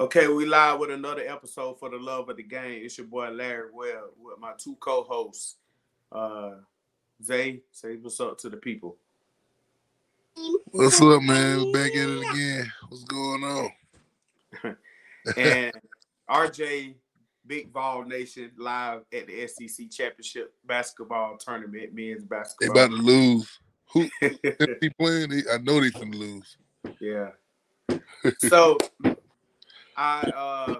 Okay, we live with another episode for the love of the game. It's your boy Larry Well with my two co-hosts. Uh Zay, say what's up to the people. What's up, man? We're back at it again. What's going on? and RJ Big Ball Nation live at the SEC Championship basketball tournament, men's basketball. They basketball. about to lose. Who if they playing? I know they can lose. yeah. So I uh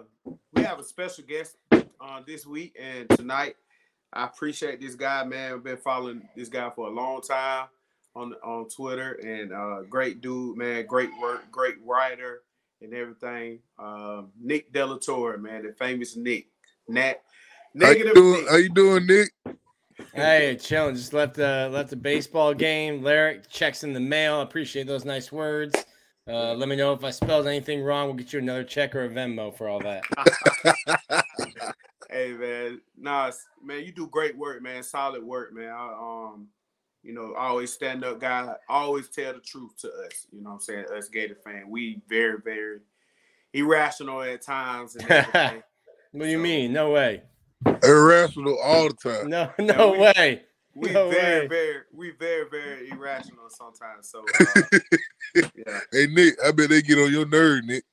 we have a special guest on this week and tonight. I appreciate this guy, man. I've been following this guy for a long time on on Twitter and uh great dude, man. Great work, great writer and everything. Um Nick Delatorre, man, the famous Nick. Nat How you negative doing? Nick. How you doing, Nick? Hey, chilling. Just left the left the baseball game. Larry checks in the mail. Appreciate those nice words. Uh, let me know if I spelled anything wrong. We'll get you another check or a Venmo for all that. Hey man, nah, man, you do great work, man. Solid work, man. I, um, you know, always stand up guy. Always tell the truth to us. You know, what I'm saying us Gator fan. We very, very irrational at times. And. What do you So- mean? No way. Irrational all the time. No, no we- way. We No very, way. very, we very, very irrational sometimes. So, uh, yeah, Hey, Nick, I bet they get on your nerve, Nick.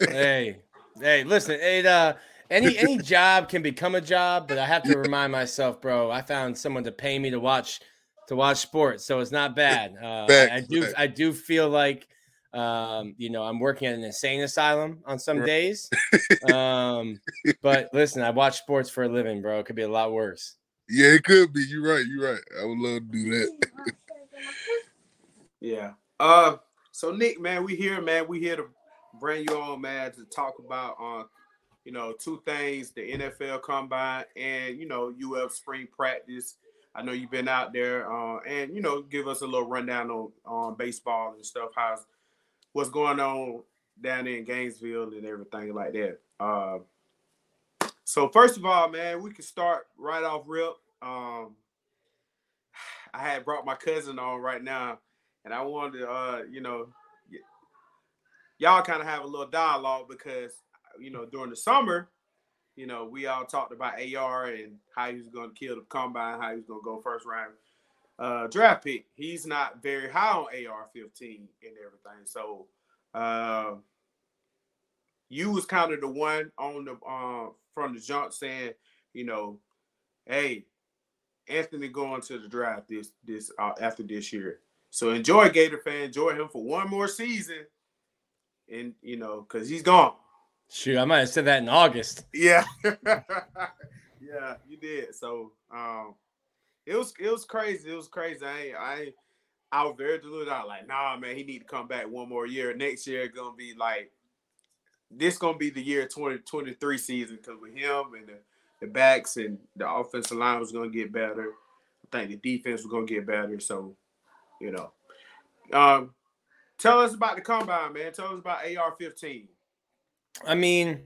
hey, hey, listen. It uh, any any job can become a job, but I have to remind myself, bro. I found someone to pay me to watch to watch sports, so it's not bad. Uh, I, I do facts. I do feel like um, you know, I'm working at an insane asylum on some Right. days. Um, but listen, I watch sports for a living, bro. It could be a lot worse. Yeah, it could be. You're right. You're right. I would love to do that. yeah. Uh, so Nick, man, we here, man. We here to bring you on, man, to talk about uh, you know, two things: the NFL Combine and you know, UF Spring Practice. I know you've been out there, uh, and you know, give us a little rundown on on baseball and stuff. How's what's going on down in Gainesville and everything like that. Uh, so first of all, man, we can start right off rip. Um, I had brought my cousin on right now, and I wanted to, uh, you know, y- y'all kind of have a little dialogue because, you know, during the summer, you know, we all talked about AR and how he was going to kill the combine, how he was going to go first round uh, draft pick. He's not very high on AR 15 and everything. So, uh, you was kind of the one on the uh, from the jump saying, you know, hey, Anthony going to the draft this this uh, after this year. So enjoy Gator fan, enjoy him for one more season, and you know, cause he's gone. Shoot, I might have said that in August. Yeah, yeah, you did. So um, it was it was crazy. It was crazy. I I I was very deluded. I was like, nah, man, he need to come back one more year. Next year it's gonna be like this gonna be the year 2023 season because with him and the, the backs and the offensive line was gonna get better. I think the defense was gonna get better. So, you know. Um tell us about the combine, man. Tell us about AR 15. I mean,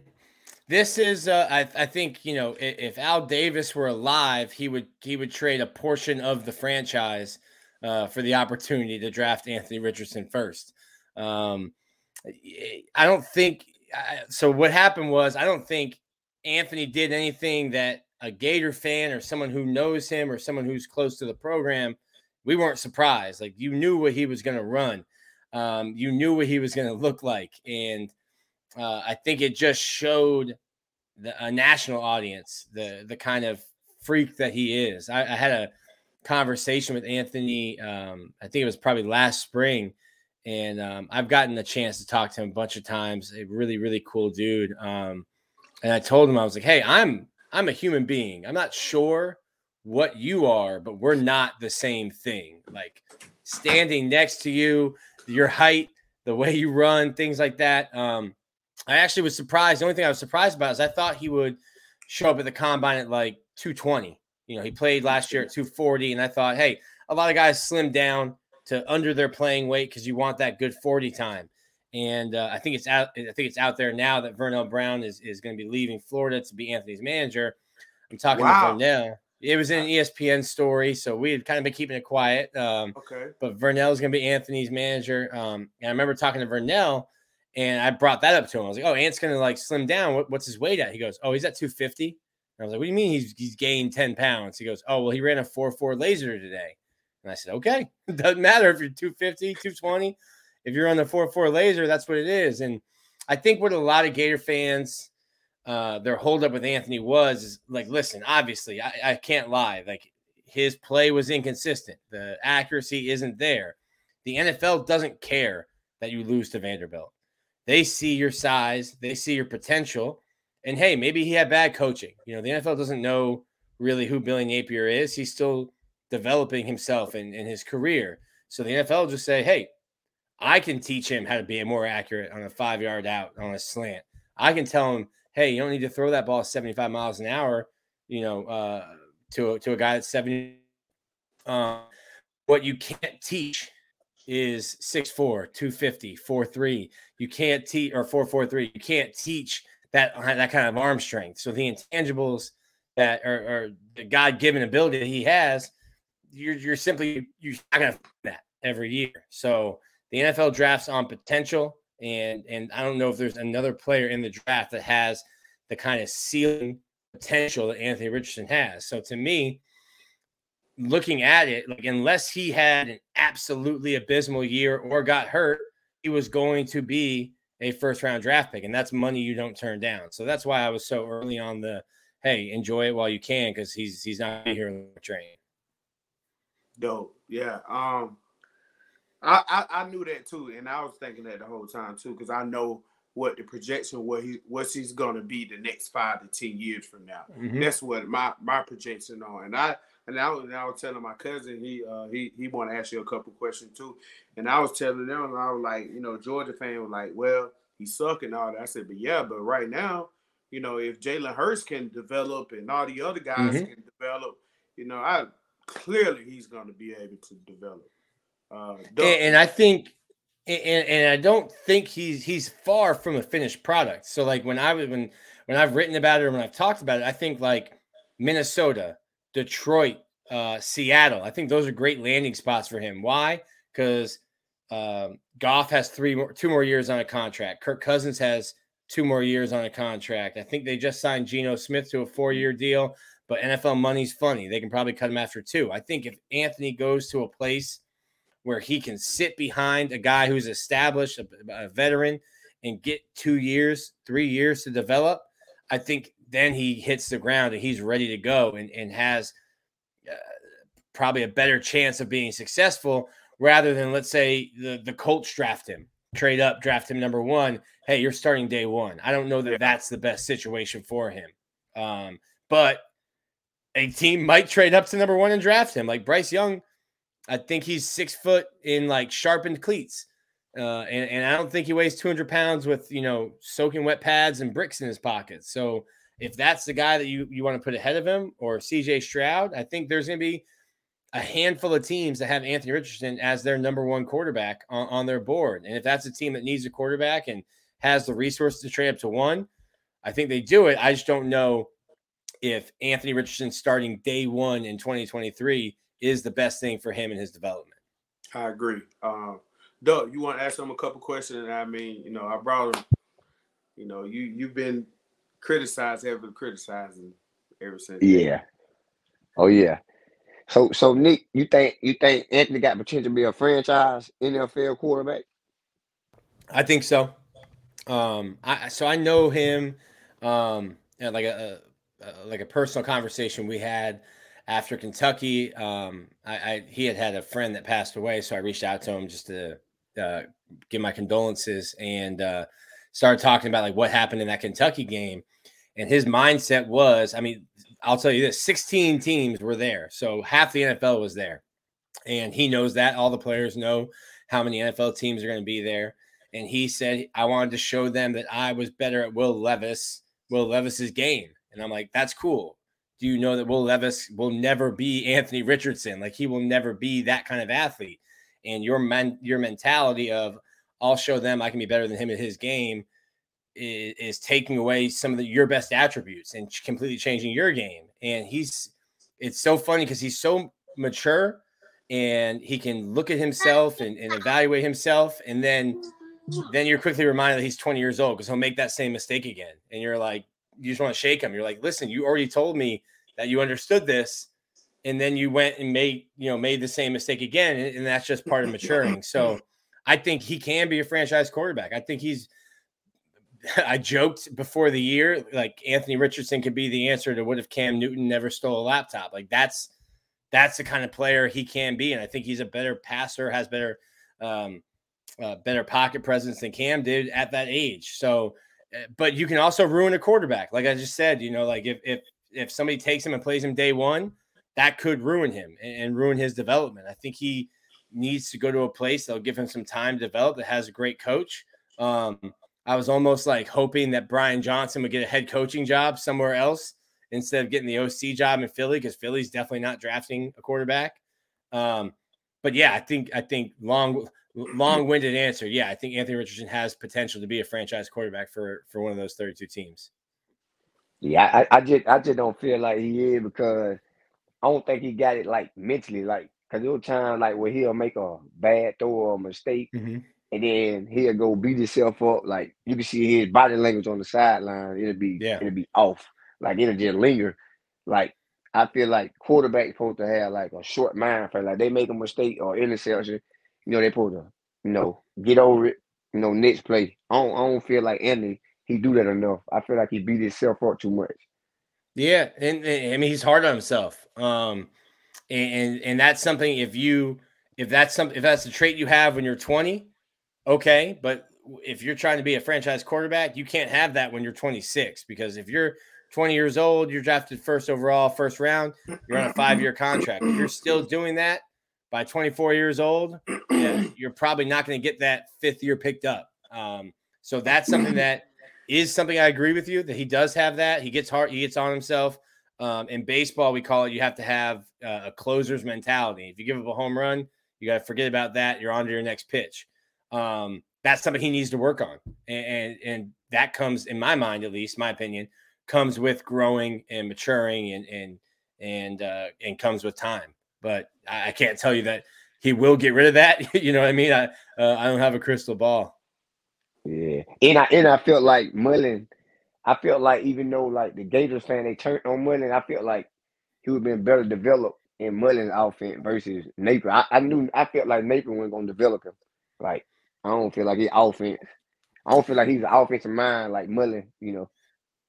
this is uh, I, I think you know if, if Al Davis were alive, he would he would trade a portion of the franchise uh, for the opportunity to draft Anthony Richardson first. Um, I don't think So. What happened was I don't think Anthony did anything that a Gator fan or someone who knows him or someone who's close to the program, we weren't surprised. Like you knew what he was going to run, um, you knew what he was going to look like, and uh, I think it just showed the a national audience the the kind of freak that he is. I, I had a conversation with Anthony. Um, I think it was probably last spring, and um, I've gotten the chance to talk to him a bunch of times. A really really cool dude. Um, and I told him I was like, "Hey, I'm I'm a human being. I'm not sure what you are, but we're not the same thing. Like standing next to you, your height, the way you run, things like that. Um, I actually was surprised. The only thing I was surprised about is I thought he would show up at the combine at like 220. You know, he played last year at 240, and I thought, hey, a lot of guys slim down to under their playing weight because you want that good 40 time. And uh, I think it's out. I think it's out there now that Vernell Brown is is going to be leaving Florida to be Anthony's manager. I'm talking Wow. to Vernell. It was an ESPN story, so we had kind of been keeping it quiet. Um, Okay. but Vernell is going to be Anthony's manager. Um, and I remember talking to Vernell, And I brought that up to him. I was like, "Oh, Ant's gonna like slim down. What, what's his weight at?" He goes, "Oh, he's at 250." I was like, "What do you mean he's he's gained 10 pounds?" He goes, "Oh, well, he ran a 4-4 laser today." And I said, "Okay, it doesn't matter if you're 250, 220. If you're on the 4-4 laser, that's what it is." And I think what a lot of Gator fans uh their holdup with Anthony was is like, listen, obviously, I, I can't lie. Like his play was inconsistent. The accuracy isn't there. The NFL doesn't care that you lose to Vanderbilt. They see your size, they see your potential, and hey, maybe he had bad coaching. You know, the NFL doesn't know really who Billy Napier is. He's still developing himself in, in his career. So the NFL just say, hey, I can teach him how to be more accurate on a five yard out on a slant. I can tell him, hey, you don't need to throw that ball 75 miles an hour, you know, uh, to, a, to a guy that's 70. Um, what you can't teach is 6'4, 250, 4'3. You can't teach or 4'4'3. You can't teach that that kind of arm strength. So the intangibles that are, are the God given ability that he has, you're you're simply you're not gonna that every year. So the NFL drafts on potential, and and I don't know if there's another player in the draft that has the kind of ceiling potential that Anthony Richardson has. So to me, looking at it, like unless he had an absolutely abysmal year or got hurt, he was going to be a first round draft pick, and that's money you don't turn down. So that's why I was so early on the hey, enjoy it while you can because he's he's not here in the train. Dope, yeah. Um, I, I I knew that too, and I was thinking that the whole time too because I know what the projection what he what he's going to be the next five to ten years from now. Mm-hmm. That's what my my projection on, and I and I was, and I was telling my cousin he uh, he he want to ask you a couple questions too, and I was telling them I was like, you know, Georgia fan was like, well, he suck and all that. I said, but yeah, but right now, you know, if Jalen Hurts can develop and all the other guys mm-hmm. can develop, you know, I clearly he's going to be able to develop. Uh, and, and I think and, and I don't think he's he's far from a finished product. So like when I was when when I've written about it or when I've talked about it, I think like Minnesota, Detroit, uh, Seattle. I think those are great landing spots for him. Why? Because um, Goff has three more, two more years on a contract. Kirk Cousins has two more years on a contract. I think they just signed Geno Smith to a four-year deal, but NFL money's funny. They can probably cut him after two. I think if Anthony goes to a place where he can sit behind a guy who's established, a, a veteran, and get two years, three years to develop, I think then he hits the ground and he's ready to go and, and has uh, probably a better chance of being successful rather than, let's say, the, the Colts draft him, trade up, draft him number one. Hey, you're starting day one. I don't know that that's the best situation for him. Um, but a team might trade up to number one and draft him. Like Bryce Young I think he's six foot in like sharpened cleats. Uh, and, and I don't think he weighs 200 pounds with, you know, soaking wet pads and bricks in his pockets. So if that's the guy that you, you want to put ahead of him or CJ Stroud, I think there's going to be a handful of teams that have Anthony Richardson as their number one quarterback on, on their board. And if that's a team that needs a quarterback and has the resources to trade up to one, I think they do it. I just don't know if Anthony Richardson starting day one in 2023 is the best thing for him and his development. I agree. Um, Doug, you want to ask him a couple questions? I mean, you know, I brought him. You know, you you've been criticized, ever criticizing ever since. Yeah. Oh yeah. So so Nick, you think you think Anthony got potential to be a franchise NFL quarterback? I think so. Um, I so I know him, um, and like a, a like a personal conversation we had after Kentucky, um, I, I, he had had a friend that passed away, so I reached out to him just to uh, give my condolences and uh, started talking about like what happened in that Kentucky game. And his mindset was, I mean, I'll tell you this: 16 teams were there, so half the NFL was there, and he knows that. All the players know how many NFL teams are going to be there. And he said, I wanted to show them that I was better at Will Levis, Will Levis's game. And I'm like, that's cool do you know that Will Levis will never be Anthony Richardson? Like he will never be that kind of athlete. And your men, your mentality of I'll show them I can be better than him in his game is, is taking away some of the, your best attributes and completely changing your game. And he's it's so funny because he's so mature and he can look at himself and, and evaluate himself and then then you're quickly reminded that he's 20 years old because he'll make that same mistake again. And you're like, you just want to shake him. You're like, listen, you already told me that you understood this, and then you went and made you know made the same mistake again, and, and that's just part of maturing. So I think he can be a franchise quarterback. I think he's. I joked before the year, like Anthony Richardson could be the answer to what if Cam Newton never stole a laptop. Like that's that's the kind of player he can be, and I think he's a better passer, has better um, uh, better pocket presence than Cam did at that age. So, but you can also ruin a quarterback, like I just said. You know, like if if if somebody takes him and plays him day one, that could ruin him and, and ruin his development. I think he needs to go to a place that'll give him some time to develop that has a great coach. Um, I was almost like hoping that Brian Johnson would get a head coaching job somewhere else instead of getting the OC job in Philly because Philly's definitely not drafting a quarterback. Um, but yeah, I think I think long long-winded answer. Yeah, I think Anthony Richardson has potential to be a franchise quarterback for for one of those 32 teams. Yeah, I, I just I just don't feel like he is because I don't think he got it like mentally, like because there was time like where he'll make a bad throw or a mistake, Mm-hmm. and then he'll go beat himself up. Like you can see his body language on the sideline. It'll be Yeah. it'll be off. Like it'll just linger. Like I feel like quarterbacks supposed to have like a short mind for like they make a mistake or interception, you know, they supposed to, you know, get over it, you know, next play. I don't, I don't feel like Anthony he do that enough. I feel like he beat himself up too much. Yeah, and, and I mean he's hard on himself. Um, and, and and that's something if you if that's something if that's a trait you have when you're 20, okay. But if you're trying to be a franchise quarterback, you can't have that when you're 26 because if you're 20 years old, you're drafted first overall, first round, you're on a five year contract. If you're still doing that by 24 years old, you're probably not going to get that fifth year picked up. Um, so that's something that is something I agree with you that he does have that. He gets hard, he gets on himself. Um, in baseball, we call it you have to have uh, a closer's mentality. If you give up a home run, you got to forget about that. You're on to your next pitch. Um, that's something he needs to work on, and, and and that comes, in my mind, at least, my opinion, comes with growing and maturing, and and and uh, and comes with time. But I, I can't tell you that he will get rid of that. you know what I mean? I uh, I don't have a crystal ball. Yeah, and I and I felt like Mullen. I felt like even though like the Gators fan they turned on Mullen, I felt like he would have been better developed in Mullen's offense versus Napier. I, I knew I felt like Napier wasn't gonna develop him. Like I don't feel like he offense. I don't feel like he's an offensive mind like Mullen. You know.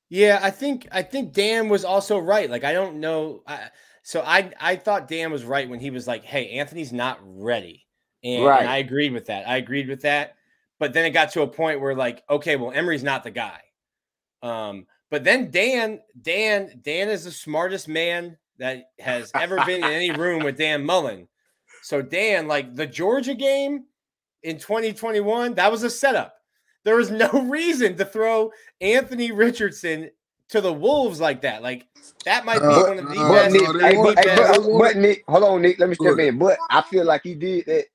Yeah, I think I think Dan was also right. Like I don't know. I, so I I thought Dan was right when he was like, "Hey, Anthony's not ready," and, Right. and I agreed with that. I agreed with that. But then it got to a point where like, okay, well, Emory's not the guy. Um, but then Dan, Dan, Dan is the smartest man that has ever been in any room with Dan Mullen. So Dan, like the Georgia game in 2021, that was a setup. There was no reason to throw Anthony Richardson to the Wolves like that. Like that might be Uh, one of the uh, But best. Nick, hey, but, hey, but, but Nick, hold on, Nick. Let me step in. But I feel like he did that.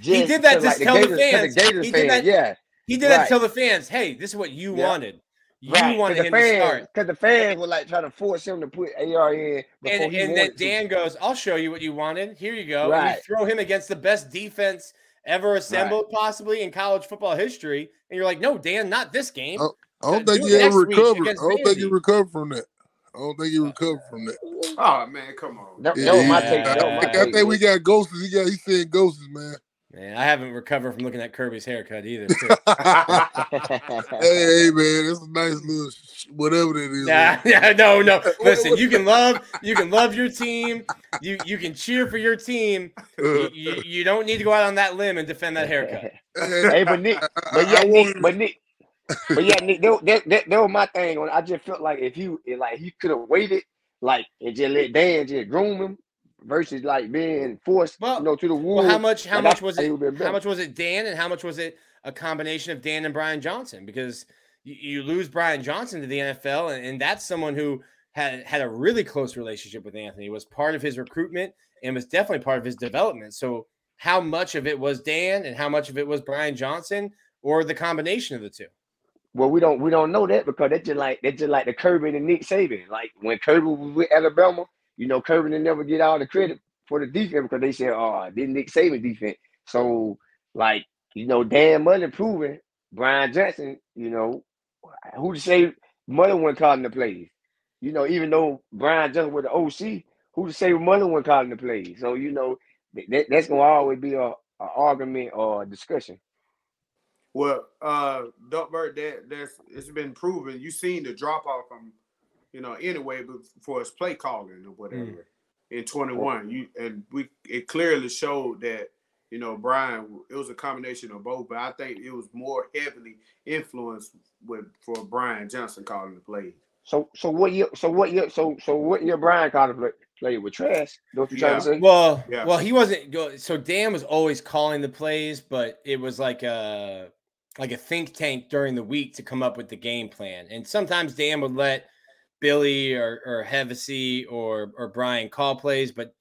He did that because, to like, tell the Gators- 'cause fans. Gators He did fan, that- yeah. He did that to tell the fans, "Hey, this is what you Yeah. wanted. You Right, wanted the him to fans, start." because the fans were like trying to force him to put AR in And, and then wanted to. Dan goes, "I'll show you what you wanted. Here you go." And Right. you throw him against the best defense ever assembled, possibly in college football history, and you're like, "No, Dan, not this game." Oh, I don't think it he ever next recovered. I don't think he recovered from that. I don't think he recovered from that. Oh man, come on. That, Yeah, that was my take. That was Uh, my Like, I take. think we got ghosts. He got. He's saying ghosts, man. Man, I haven't recovered from looking at Kirby's haircut either. hey, hey, man, that's a nice little sh- whatever that is. Nah, yeah, no, no. Listen, you can love you can love your team. You you can cheer for your team. You, you, you don't need to go out on that limb and defend that haircut. hey, but Nick, but yeah, want Nick, but Nick, but yeah, that, that, that, that was my thing. I just felt like if you like he could have waited, like and just let Dan just groom him versus like being forced, Well- you know, to the wolves. Well, how much how much I was it? How much was it Dan and how much was it a combination of Dan and Brian Johnson? Because you, you lose Brian Johnson to the NFL, and, and that's someone who had had a really close relationship with Anthony, was part of his recruitment, and was definitely part of his development. So, how much of it was Dan, and how much of it was Brian Johnson, or the combination of the two? Well, we don't we don't know that because that's just like that's just like the Kirby and Nick Saban. Like when Kirby was with Alabama, you know, Kirby didn't never get all the credit for the defense because they said, "Oh, this Nick Saban defense." So, like you know, Dan Mullen proven Brian Johnson, you know, who to say Mullen wasn't calling the plays? You know, even though Brian Johnson was the OC, who to say Mullen wasn't calling the plays? So you know, that, that's gonna always be a, a argument or a discussion. Well, uh, Duckburg, that that's it's been proven. You seen the drop off from, you know, anyway, but for his play calling or whatever mm. in 21. You and we it clearly showed that, you know, Brian, it was a combination of both, but I think it was more heavily influenced with for Brian Johnson calling the plays. So so what year so what year so so what year Brian called the play? Played with trash. Don't you yeah. trying to say? Well, yeah. well, he wasn't. So Dan was always calling the plays, but it was like a like a think tank during the week to come up with the game plan. And sometimes Dan would let Billy or or Hevesy or or Brian call plays, but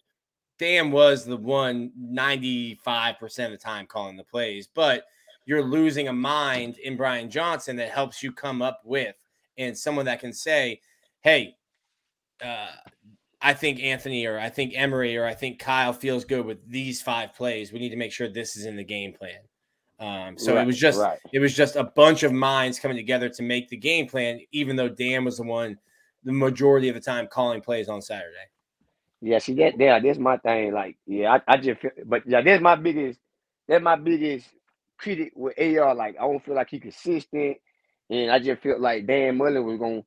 Dan was the one 95% of the time calling the plays. But you're losing a mind in Brian Johnson that helps you come up with and someone that can say, hey, uh, I think Anthony or I think Emory or I think Kyle feels good with these five plays. We need to make sure this is in the game plan. Um, so right, it was just right. it was just a bunch of minds coming together to make the game plan, even though Dan was the one the majority of the time calling plays on Saturday. Yeah, see that yeah, that's my thing. Like, yeah, I, I just feel but yeah, that's my biggest that's my biggest critic with AR. Like, I don't feel like he consistent. And I just felt like Dan Mullen was going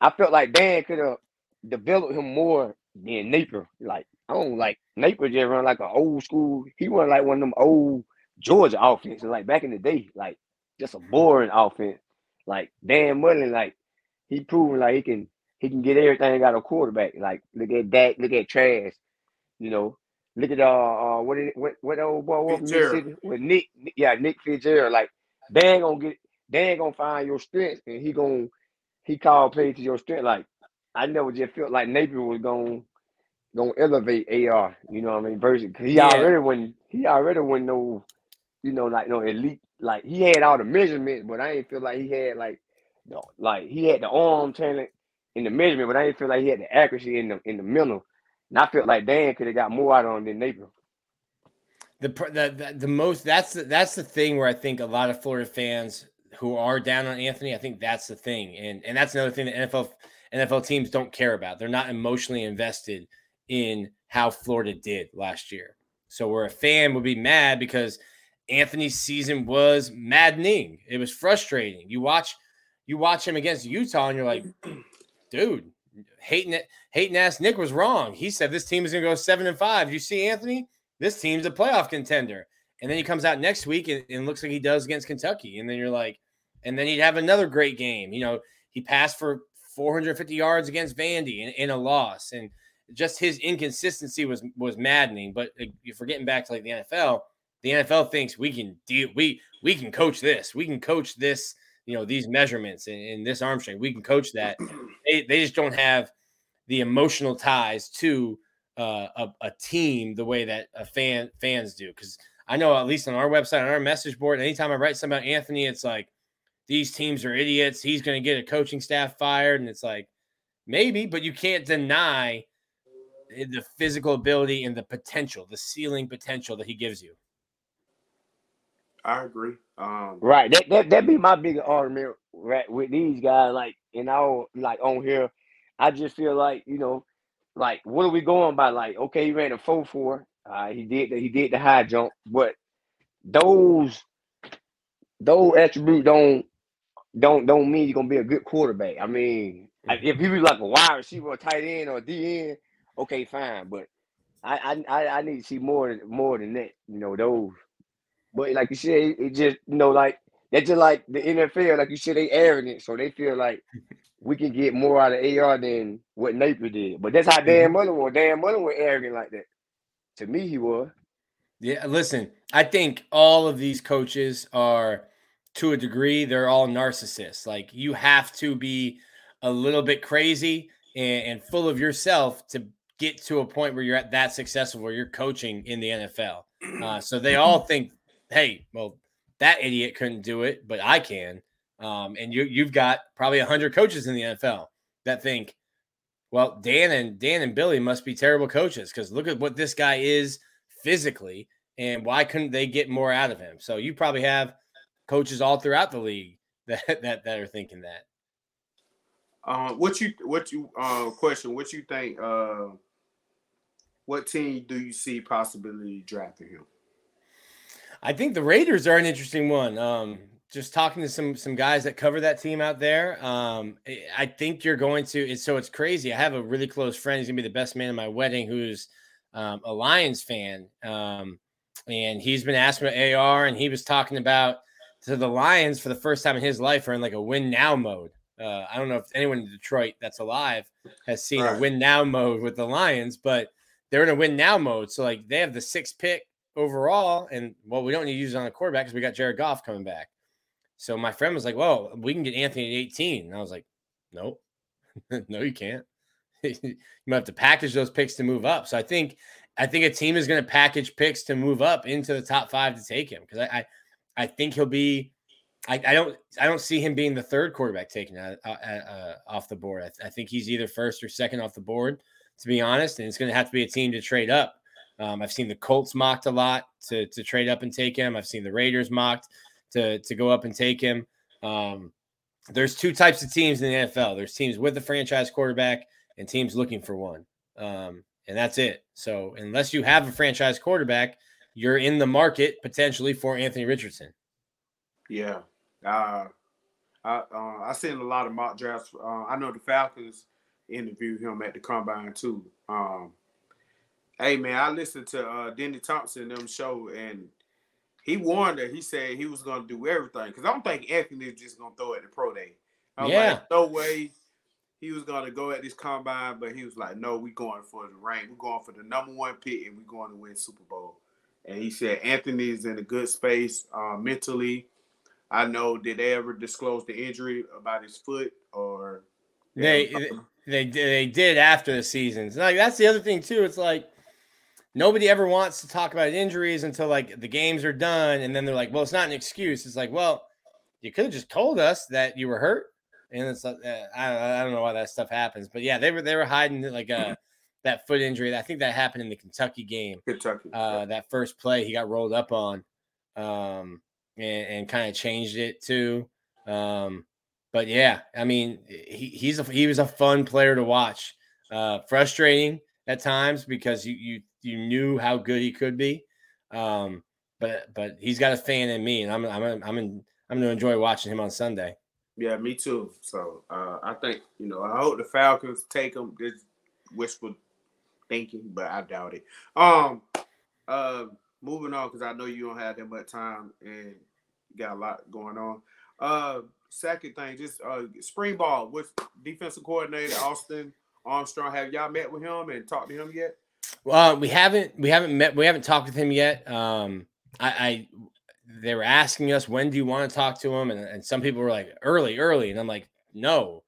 I felt like Dan could have developed him more than Napier. Like, I don't like Napier just run like an old school. He run like one of them old Georgia offense. And Like back in the day, like just a boring offense. Like Dan Mullen, like he proven like he can he can get everything out of quarterback. Like look at that, look at Trask. You know, look at uh, uh what did what what old boy was Mississippi with Nick yeah, Nick Fitzgerald. Like Dan gonna get Dan gonna find your strength and he gonna he call play to your strength. Like I never just felt like Napier was gonna gonna elevate AR, you know what I mean? Versus he yeah. already when he already went no you know, like no elite. Like he had all the measurements, but I didn't feel like he had like, know, like he had the arm talent in the measurement, but I didn't feel like he had the accuracy in the in the mental. And I felt like Dan could have got more out on than Napier. The, the the the most that's the, that's the thing where I think a lot of Florida fans who are down on Anthony, I think that's the thing, and and that's another thing that NFL NFL teams don't care about. They're not emotionally invested in how Florida did last year. So where a fan would be mad because Anthony's season was maddening. It was frustrating. You watch you watch him against Utah and you're like, dude, hating it, hating ass Nick was wrong. He said this team is gonna go seven and five. You see, Anthony, this team's a playoff contender. And then he comes out next week and, and looks like he does against Kentucky. And then you're like, and then he'd have another great game. You know, he passed for 450 yards against Vandy in, in a loss. And just his inconsistency was was maddening. But uh, if we're getting back to like the NFL, the NFL thinks we can deal we we can coach this. We can coach this, you know, these measurements and, and this arm strength. We can coach that. They, they just don't have the emotional ties to uh, a, a team the way that a fan fans do. Because I know at least on our website, on our message board, anytime I write something about Anthony, it's like these teams are idiots. He's going to get a coaching staff fired, and it's like maybe, but you can't deny the physical ability and the potential, the ceiling potential that he gives you. I agree. Um, right. That that that be my big argument right with these guys. Like, and I like on here, I just feel like you know, like what are we going by? Like, okay, he ran a four four. Uh, he did the, he did the high jump, but those those attributes don't don't don't mean you're gonna be a good quarterback. I mean, if he was like a wide receiver, or tight end, or DN, okay, fine. But I I I need to see more more than that. You know those but like you said, it just you know like that's just like the NFL. Like you said, they arrogant, so they feel like we can get more out of AR than what Napier did. But that's how Dan mm-hmm. Mullen was. Dan Mullen was arrogant like that. To me, he was. Yeah, listen, I think all of these coaches are, to a degree, they're all narcissists. Like you have to be a little bit crazy and, and full of yourself to get to a point where you're at that successful, where you're coaching in the NFL. Uh, so they all think hey, well, that idiot couldn't do it, but I can. Um, and you you've got probably hundred coaches in the NFL that think, well, Dan and Dan and Billy must be terrible coaches because look at what this guy is physically, and why couldn't they get more out of him? So you probably have coaches all throughout the league that that, that are thinking that. Uh, what you what you uh, question? What you think? Uh, what team do you see possibility drafting him? I think the Raiders are an interesting one. Um, just talking to some some guys that cover that team out there. Um, I think you're going to. It's, so it's crazy. I have a really close friend. He's gonna be the best man at my wedding, who's um, a Lions fan, um, and he's been asking about AR, and he was talking about to the Lions for the first time in his life are in like a win now mode. Uh, I don't know if anyone in Detroit that's alive has seen right. a win now mode with the Lions, but they're in a win now mode. So like they have the sixth pick overall, and well, we don't need to use it on a quarterback because we got Jared Goff coming back. So my friend was like, "Well, we can get Anthony at 18." And I was like, "Nope, no, you can't. you might have to package those picks to move up." So I think I think a team is going to package picks to move up into the top five to take him because I, I, I think he'll be. I, I, don't I don't see him being the third quarterback taken uh, uh, off the board. I, I, think he's either first or second off the board, to be honest. And it's going to have to be a team to trade up. Um, I've seen the Colts mocked a lot to to trade up and take him. I've seen the Raiders mocked to to go up and take him. Um, there's two types of teams in the NFL. There's teams with a franchise quarterback and teams looking for one. Um, and that's it. So unless you have a franchise quarterback, you're in the market potentially for Anthony Richardson. Yeah, uh, I uh, I seen a lot of mock drafts. Uh, I know the Falcons interviewed him at the combine too. Um, hey man, I listened to uh, Denny Thompson them show, and he warned that he said he was gonna do everything because I don't think Anthony is just gonna throw at the pro day. I was yeah. like, no way he was gonna go at this combine, but he was like, "No, we going for the rank. We're going for the number one pick, and we're going to win Super Bowl." And he said Anthony is in a good space uh, mentally. I know. Did they ever disclose the injury about his foot or? They they they did after the season. like that's the other thing too. It's like nobody ever wants to talk about injuries until like the games are done, and then they're like, "Well, it's not an excuse." It's like, well, you could have just told us that you were hurt and it's like uh, I, I don't know why that stuff happens, but yeah, they were they were hiding like uh, that foot injury. I think that happened in the Kentucky game. Kentucky, uh, that first play he got rolled up on, um, and, and kind of changed it too. Um, but yeah, I mean, he, he's a, he was a fun player to watch. Uh, frustrating at times because you you you knew how good he could be. Um, but but he's got a fan in me, and I'm I'm I'm in, I'm to enjoy watching him on Sunday. Yeah, me too. So uh, I think you know I hope the Falcons take him. This wishful thinking, but I doubt it. Um, uh, moving on because I know you don't have that much time and you got a lot going on. Uh, second thing, just uh, spring ball with defensive coordinator Austin Armstrong. Have y'all met with him and talked to him yet? Well, we haven't. We haven't met. We haven't talked with him yet. Um, I, I they were asking us when do you want to talk to him, and, and some people were like early, early, and I'm like, no.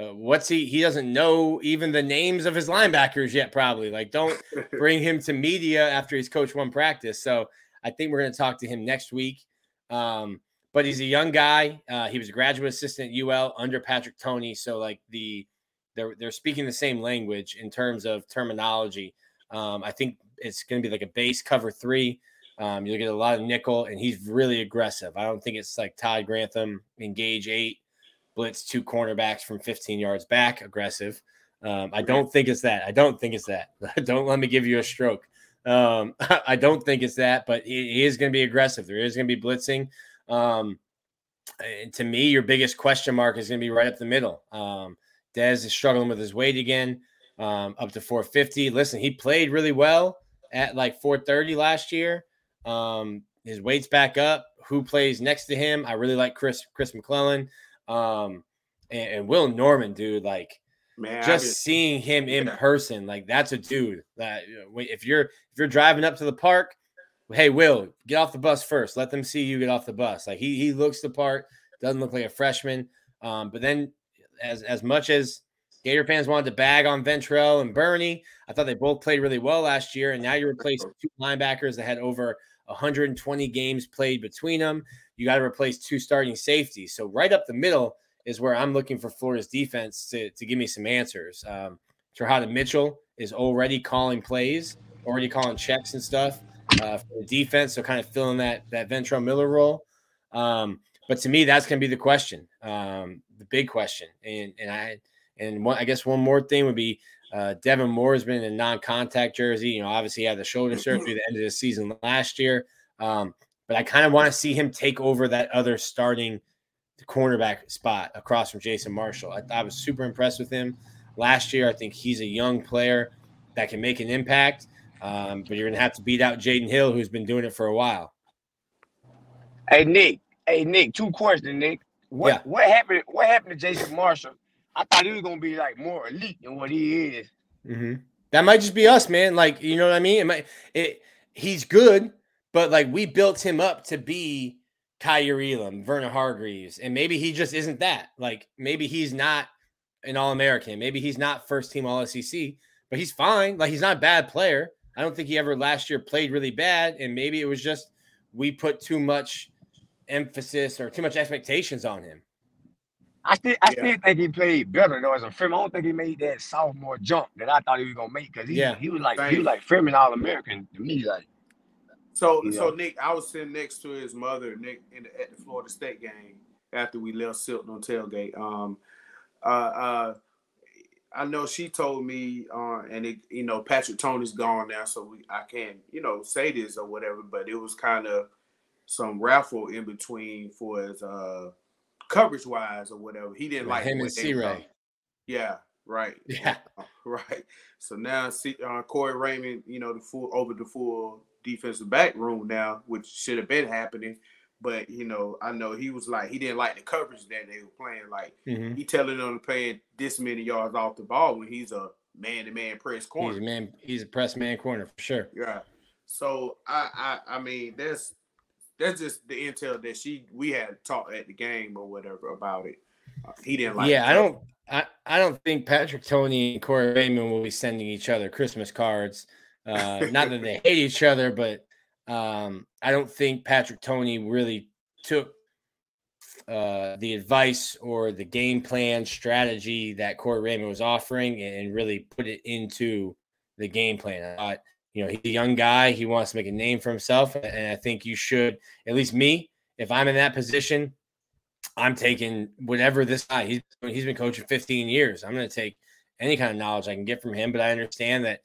Uh, what's he? He doesn't know even the names of his linebackers yet. Probably like don't bring him to media after he's coached one practice. So I think we're going to talk to him next week. Um, but he's a young guy. Uh, he was a graduate assistant at UL under Patrick Toney. So like the they're they're speaking the same language in terms of terminology. Um, I think it's going to be like a base cover three. Um, you'll get a lot of nickel, and he's really aggressive. I don't think it's like Todd Grantham, engage eight, blitz two cornerbacks from 15 yards back, aggressive. Um, I don't think it's that. I don't think it's that. don't let me give you a stroke. Um, I don't think it's that, but he, is going to be aggressive. There is going to be blitzing. Um, to me, your biggest question mark is going to be right up the middle. Um, Dez is struggling with his weight again, um, up to 450. Listen, he played really well at like 430 last year. Um, his weight's back up. Who plays next to him? I really like Chris Chris McClellan. Um, and, and Will Norman, dude, like Man, just, just seeing him in yeah. person, like that's a dude that if you're if you're driving up to the park, hey Will, get off the bus first. Let them see you get off the bus. Like he he looks the part, doesn't look like a freshman. Um, but then as as much as Gator fans wanted to bag on Ventrell and Burney. I thought they both played really well last year. And now you replace two linebackers that had over 120 games played between them. You got to replace two starting safeties. So right up the middle is where I'm looking for Florida's defense to, to give me some answers. Um, Mitchell is already calling plays, already calling checks and stuff uh, for the defense. So kind of filling that that Ventrell Miller role. Um, but to me, that's going to be the question, um, the big question. And and I and one, I guess one more thing would be uh, Devin Moore has been in a non-contact jersey. You know, obviously he had the shoulder surgery at the end of the season last year. Um, but I kind of want to see him take over that other starting cornerback spot across from Jason Marshall. I, I was super impressed with him last year. I think he's a young player that can make an impact. Um, but you're going to have to beat out Jaydon Hill, who's been doing it for a while. Hey Nick, hey Nick, two questions, Nick. What Yeah. what happened? What happened to Jason Marshall? I thought he was gonna be like more elite than what he is. Mm-hmm. That might just be us, man. Like, you know what I mean? It might, it, he's good, but like we built him up to be Kaiir Elam, Vernon Hargreaves, and maybe he just isn't that. Like, maybe he's not an All American. Maybe he's not first team All SEC, but he's fine. Like, he's not a bad player. I don't think he ever last year played really bad, and maybe it was just we put too much emphasis or too much expectations on him. I still I Yeah. still think he played better though as a freshman. I don't think he made that sophomore jump that I thought he was gonna make because he, Yeah. he was like he was like freshman all American to me. Like So, so know. Nick, I was sitting next to his mother, Nick, in the, at the Florida State game after we left Silton on tailgate. Um, uh, uh, I know she told me, uh, and it, you know, Patrick Toney's gone now, so we, I can't, you know, say this or whatever, but it was kind of some raffle in between for his uh coverage wise or whatever. He didn't like him and C-Ray. Yeah, right. Yeah. Right. So now, see, uh, Corey Raymond, you know, the full over the full defensive back room now, which should have been happening. But you know, I know he was like he didn't like the coverage that they were playing. Like Mhm. he telling them to play this many yards off the ball when he's a man-to-man press corner. He's a man. He's a press man corner for sure. Yeah. So I, I I mean that's that's just the intel that she we had talked at the game or whatever about it. Uh, he didn't like. yeah, I don't. I, I don't think Patrick Toney and Corey Raymond will be sending each other Christmas cards. Uh, not that they hate each other, but um, I don't think Patrick Toney really took uh, the advice or the game plan strategy that Corey Raymond was offering and, and really put it into the game plan. I thought, you know, he's a young guy. He wants to make a name for himself. And I think you should, at least me, if I'm in that position, I'm taking whatever this guy he's he's been coaching 15 years. I'm going to take any kind of knowledge I can get from him. But I understand that,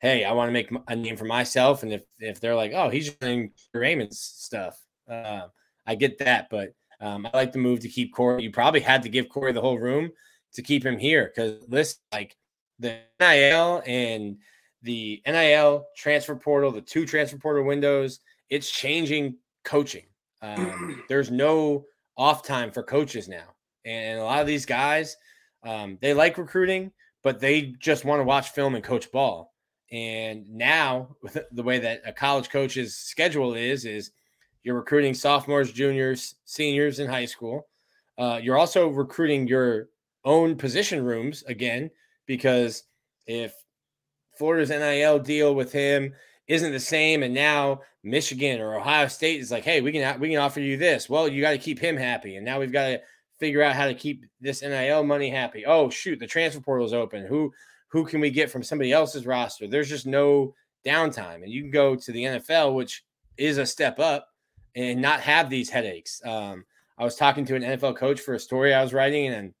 hey, I want to make a name for myself. And if if they're like, oh, he's doing Raymond's stuff, uh, I get that. But um, I like the move to keep Corey. You probably had to give Corey the whole room to keep him here because listen, like the NIL and the NIL transfer portal, the two transfer portal windows, it's changing coaching. Um, there's no off time for coaches now. And a lot of these guys, um, they like recruiting, but they just want to watch film and coach ball. And now, with the way that a college coach's schedule is, is you're recruiting sophomores, juniors, seniors in high school. Uh, you're also recruiting your own position rooms again, because if Florida's NIL deal with him isn't the same, and now Michigan or Ohio State is like, hey, we can we can offer you this. Well, you got to keep him happy, and now we've got to figure out how to keep this NIL money happy. Oh shoot, the transfer portal is open. Who who can we get from somebody else's roster? There's just no downtime, and you can go to the NFL, which is a step up, and not have these headaches. Um, I was talking to an NFL coach for a story I was writing, and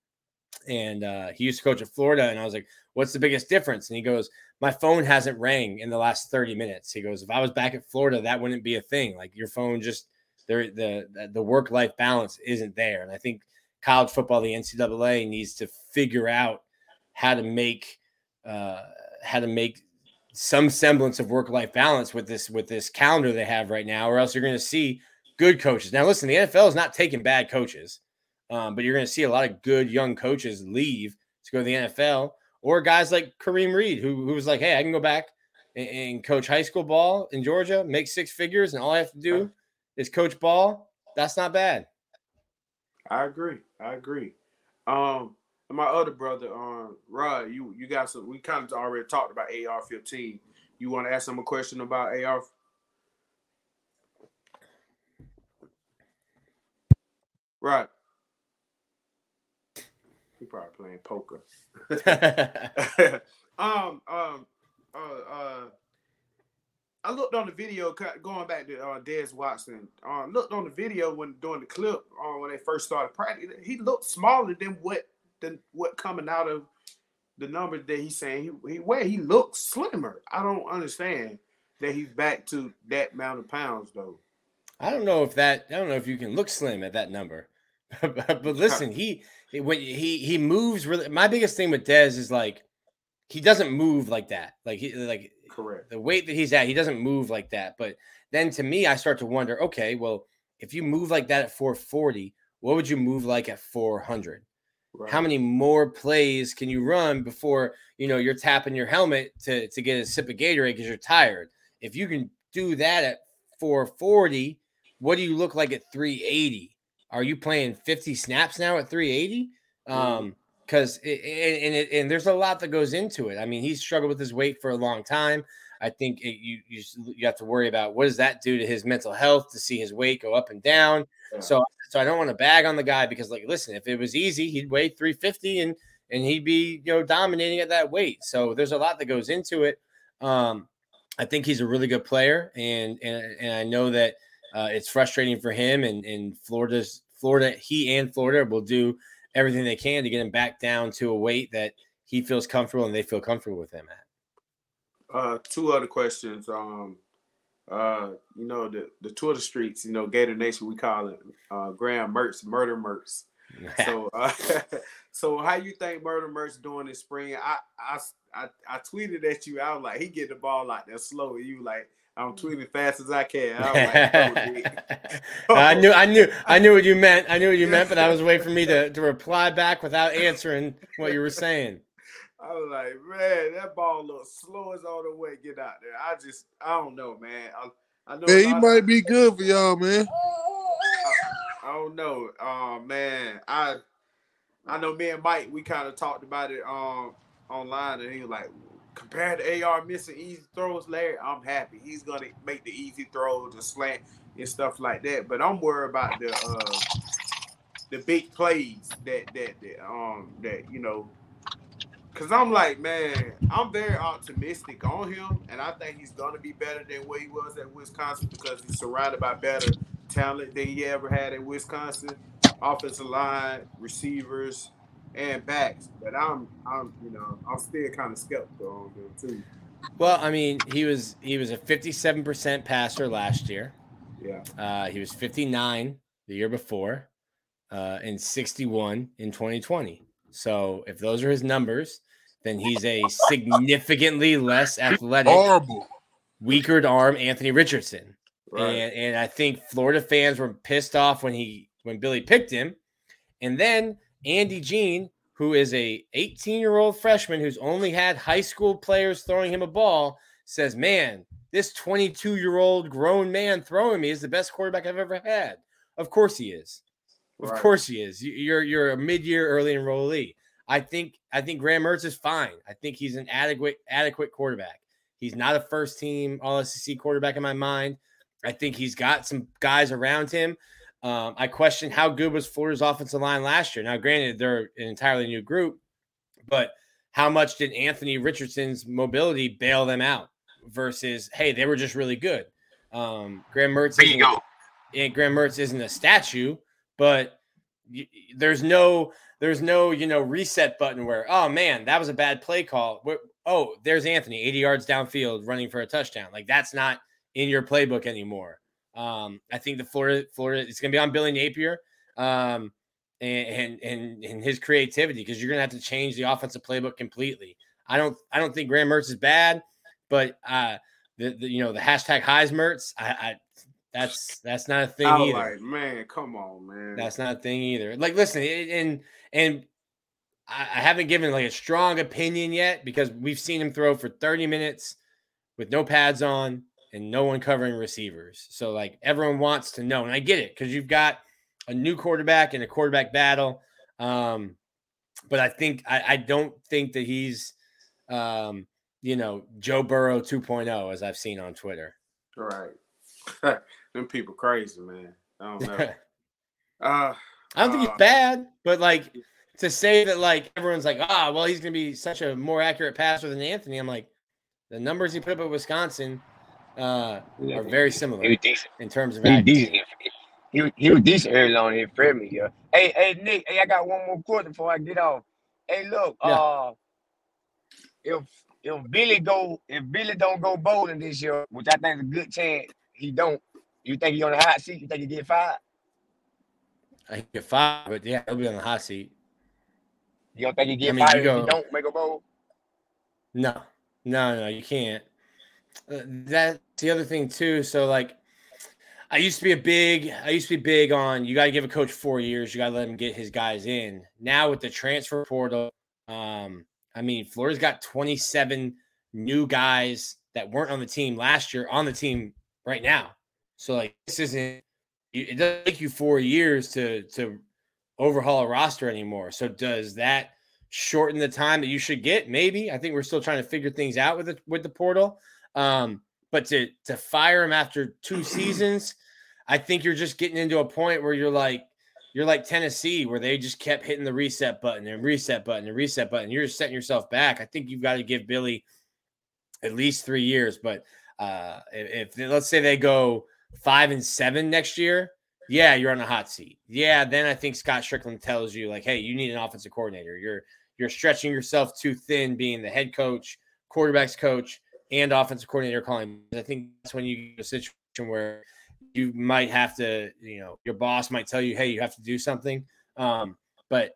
and uh, he used to coach at Florida, and I was like, "What's the biggest difference?" And he goes, "My phone hasn't rang in the last 30 minutes." He goes, "If I was back at Florida, that wouldn't be a thing. Like your phone just there, the the work life balance isn't there." And I think college football, the NCAA needs to figure out how to make uh, how to make some semblance of work life balance with this with this calendar they have right now, or else you're going to see good coaches. Now, listen, the NFL is not taking bad coaches, um, but you're going to see a lot of good young coaches leave to go to the NFL, or guys like Kareem Reed, who who was like, "Hey, I can go back and, and coach high school ball in Georgia, make six figures, and all I have to do is coach ball." That's not bad. I agree. I agree. Um, and my other brother, um, Rod, you you got some. We kind of already talked about AR fifteen. You want to ask him a question about AR? Right. He probably playing poker. um, um, uh, uh, I looked on the video going back to uh, Dez Watson. Uh, looked on the video when doing the clip uh, when they first started practice. He looked smaller than what than what coming out of the numbers that he's saying he, he where he looks slimmer. I don't understand that he's back to that amount of pounds though. I don't know if that I don't know if you can look slim at that number. but, listen, he when he he moves really my biggest thing with Dez is like he doesn't move like that. Like he like correct the weight that he's at, he doesn't move like that. But then to me, I start to wonder, okay, well, if you move like that at 440, what would you move like at 400? Right. How many more plays can you run before you know you're tapping your helmet to, to get a sip of Gatorade because you're tired? If you can do that at 440, what do you look like at 380? Are you playing 50 snaps now at 380? Um, because and it, and there's a lot that goes into it. I mean, he's struggled with his weight for a long time. I think it, you, you you have to worry about what does that do to his mental health to see his weight go up and down. Yeah. So so I don't want to bag on the guy because like listen, if it was easy, he'd weigh 350 and and he'd be you know dominating at that weight. So there's a lot that goes into it. Um, I think he's a really good player, and and and I know that uh, it's frustrating for him and and Florida's Florida. He and Florida will do everything they can to get him back down to a weight that he feels comfortable and they feel comfortable with him at. Uh, two other questions. Um, uh, you know the the Twitter streets. You know Gator Nation. We call it uh, Graham Mertz, Murder Mertz. so, uh, so how you think Murder Mertz doing this spring? I, I I I tweeted at you. I was like, he get the ball like that slow. You like, I'm tweeting fast as I can. I, like, oh, I knew, I knew, I knew what you meant. I knew what you meant, but I was waiting for me to, to reply back without answering what you were saying. I was like, man, that ball looks slow as all the way. Get out there. I just, I don't know, man. I, I know. Hey, he might of, be good for y'all, man. I, I don't know, um, man. I, I know me and Mike, we kind of talked about it um online, and he was like, compared to AR missing easy throws, Larry, I'm happy. He's gonna make the easy throws, the slant, and stuff like that. But I'm worried about the uh, the big plays that that that um that you know. Cause I'm like, man, I'm very optimistic on him, and I think he's gonna be better than what he was at Wisconsin because he's surrounded by better talent than he ever had at Wisconsin. Offensive line, receivers, and backs. But I'm I'm you know I'm still kind of skeptical on them too. Well, I mean, he was he was a 57% passer last year. Yeah. Uh, he was 59 the year before, uh, and 61 in 2020. So if those are his numbers, then he's a significantly less athletic, horrible, weaker arm Anthony Richardson. Right. And, and I think Florida fans were pissed off when he when Billy picked him. And then Andy Jean, who is a 18 year old freshman who's only had high school players throwing him a ball, says, "Man, this 22 year old grown man throwing me is the best quarterback I've ever had." Of course he is. Of right. course he is. You're you're a mid year early enrollee. I think I think Graham Mertz is fine. I think he's an adequate adequate quarterback. He's not a first team All SEC quarterback in my mind. I think he's got some guys around him um, I question how good was Florida's offensive line last year. Now, granted, they're an entirely new group, but how much did Anthony Richardson's mobility bail them out versus, hey, they were just really good? Um, Graham Mertz, there you go. Graham Mertz isn't a statue, but there's no there's no you know reset button where oh man that was a bad play call. oh, there's Anthony 80 yards downfield running for a touchdown. Like that's not in your playbook anymore. Um, I think the Florida Florida it's going to be on Billy Napier um, and, and and his creativity because you're going to have to change the offensive playbook completely. I don't I don't think Graham Mertz is bad, but uh, the, the you know the hashtag Heismertz I, I that's that's not a thing I either. Like, man, come on, man. That's not a thing either. Like, listen, and and I haven't given like a strong opinion yet because we've seen him throw for 30 minutes with no pads on and no one covering receivers. So like everyone wants to know, and I get it because you've got a new quarterback and a quarterback battle. Um, but I think I, I don't think that he's um, you know, Joe Burrow 2.0 as I've seen on Twitter. Right. Them people crazy, man. I don't know. uh, I don't think uh, he's bad, but like to say that like everyone's like, ah, well, he's gonna be such a more accurate passer than Anthony. I'm like, the numbers he put up at Wisconsin uh, are very similar He was decent. in terms of He was decent. He, he was decent early on in freshman year. Hey, hey, Nick. Hey, I got one more question before I get off. Hey, look. Yeah. Uh, if if Billy go, if Billy don't go bowling this year, which I think is a good chance, he don't. You think he on the hot seat? You think he get fired? I get fired, but yeah, he'll be on the hot seat. You don't think he get I mean, you fired if he don't make a bowl? No, no, no, you can't. Uh, that's the other thing too. So like, I used to be a big, I used to be big on you got to give a coach four years. You got to let him get his guys in. Now with the transfer portal, um, I mean, Florida's got 27 new guys that weren't on the team last year on the team right now. So like, this isn't. It doesn't take you four years to to overhaul a roster anymore. So does that shorten the time that you should get? Maybe. I think we're still trying to figure things out with the with the portal. Um, but to to fire him after two seasons, I think you're just getting into a point where you're like you're like Tennessee, where they just kept hitting the reset button and reset button and reset button. You're just setting yourself back. I think you've got to give Billy at least three years. But uh, if, if let's say they go five and seven next year, yeah, you're on a hot seat. Yeah, then I think Scott Stricklin tells you like, hey, you need an offensive coordinator. You're you're stretching yourself too thin, being the head coach, quarterbacks coach, and offensive coordinator calling. I think that's when you get a situation where you might have to, you know, your boss might tell you, hey, you have to do something. Um, but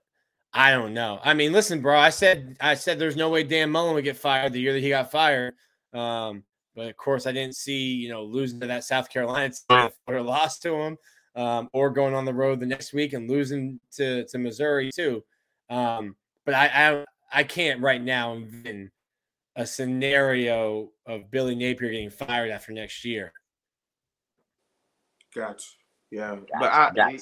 I don't know. I mean, listen, bro. I said I said there's no way Dan Mullen would get fired the year that he got fired. Um, but of course, I didn't see you know losing to that South Carolina team or lost to them, um, or going on the road the next week and losing to to Missouri too. Um, but I, I I can't right now envision a scenario of Billy Napier getting fired after next year. Gotcha. Yeah, Gotcha, but I gotcha.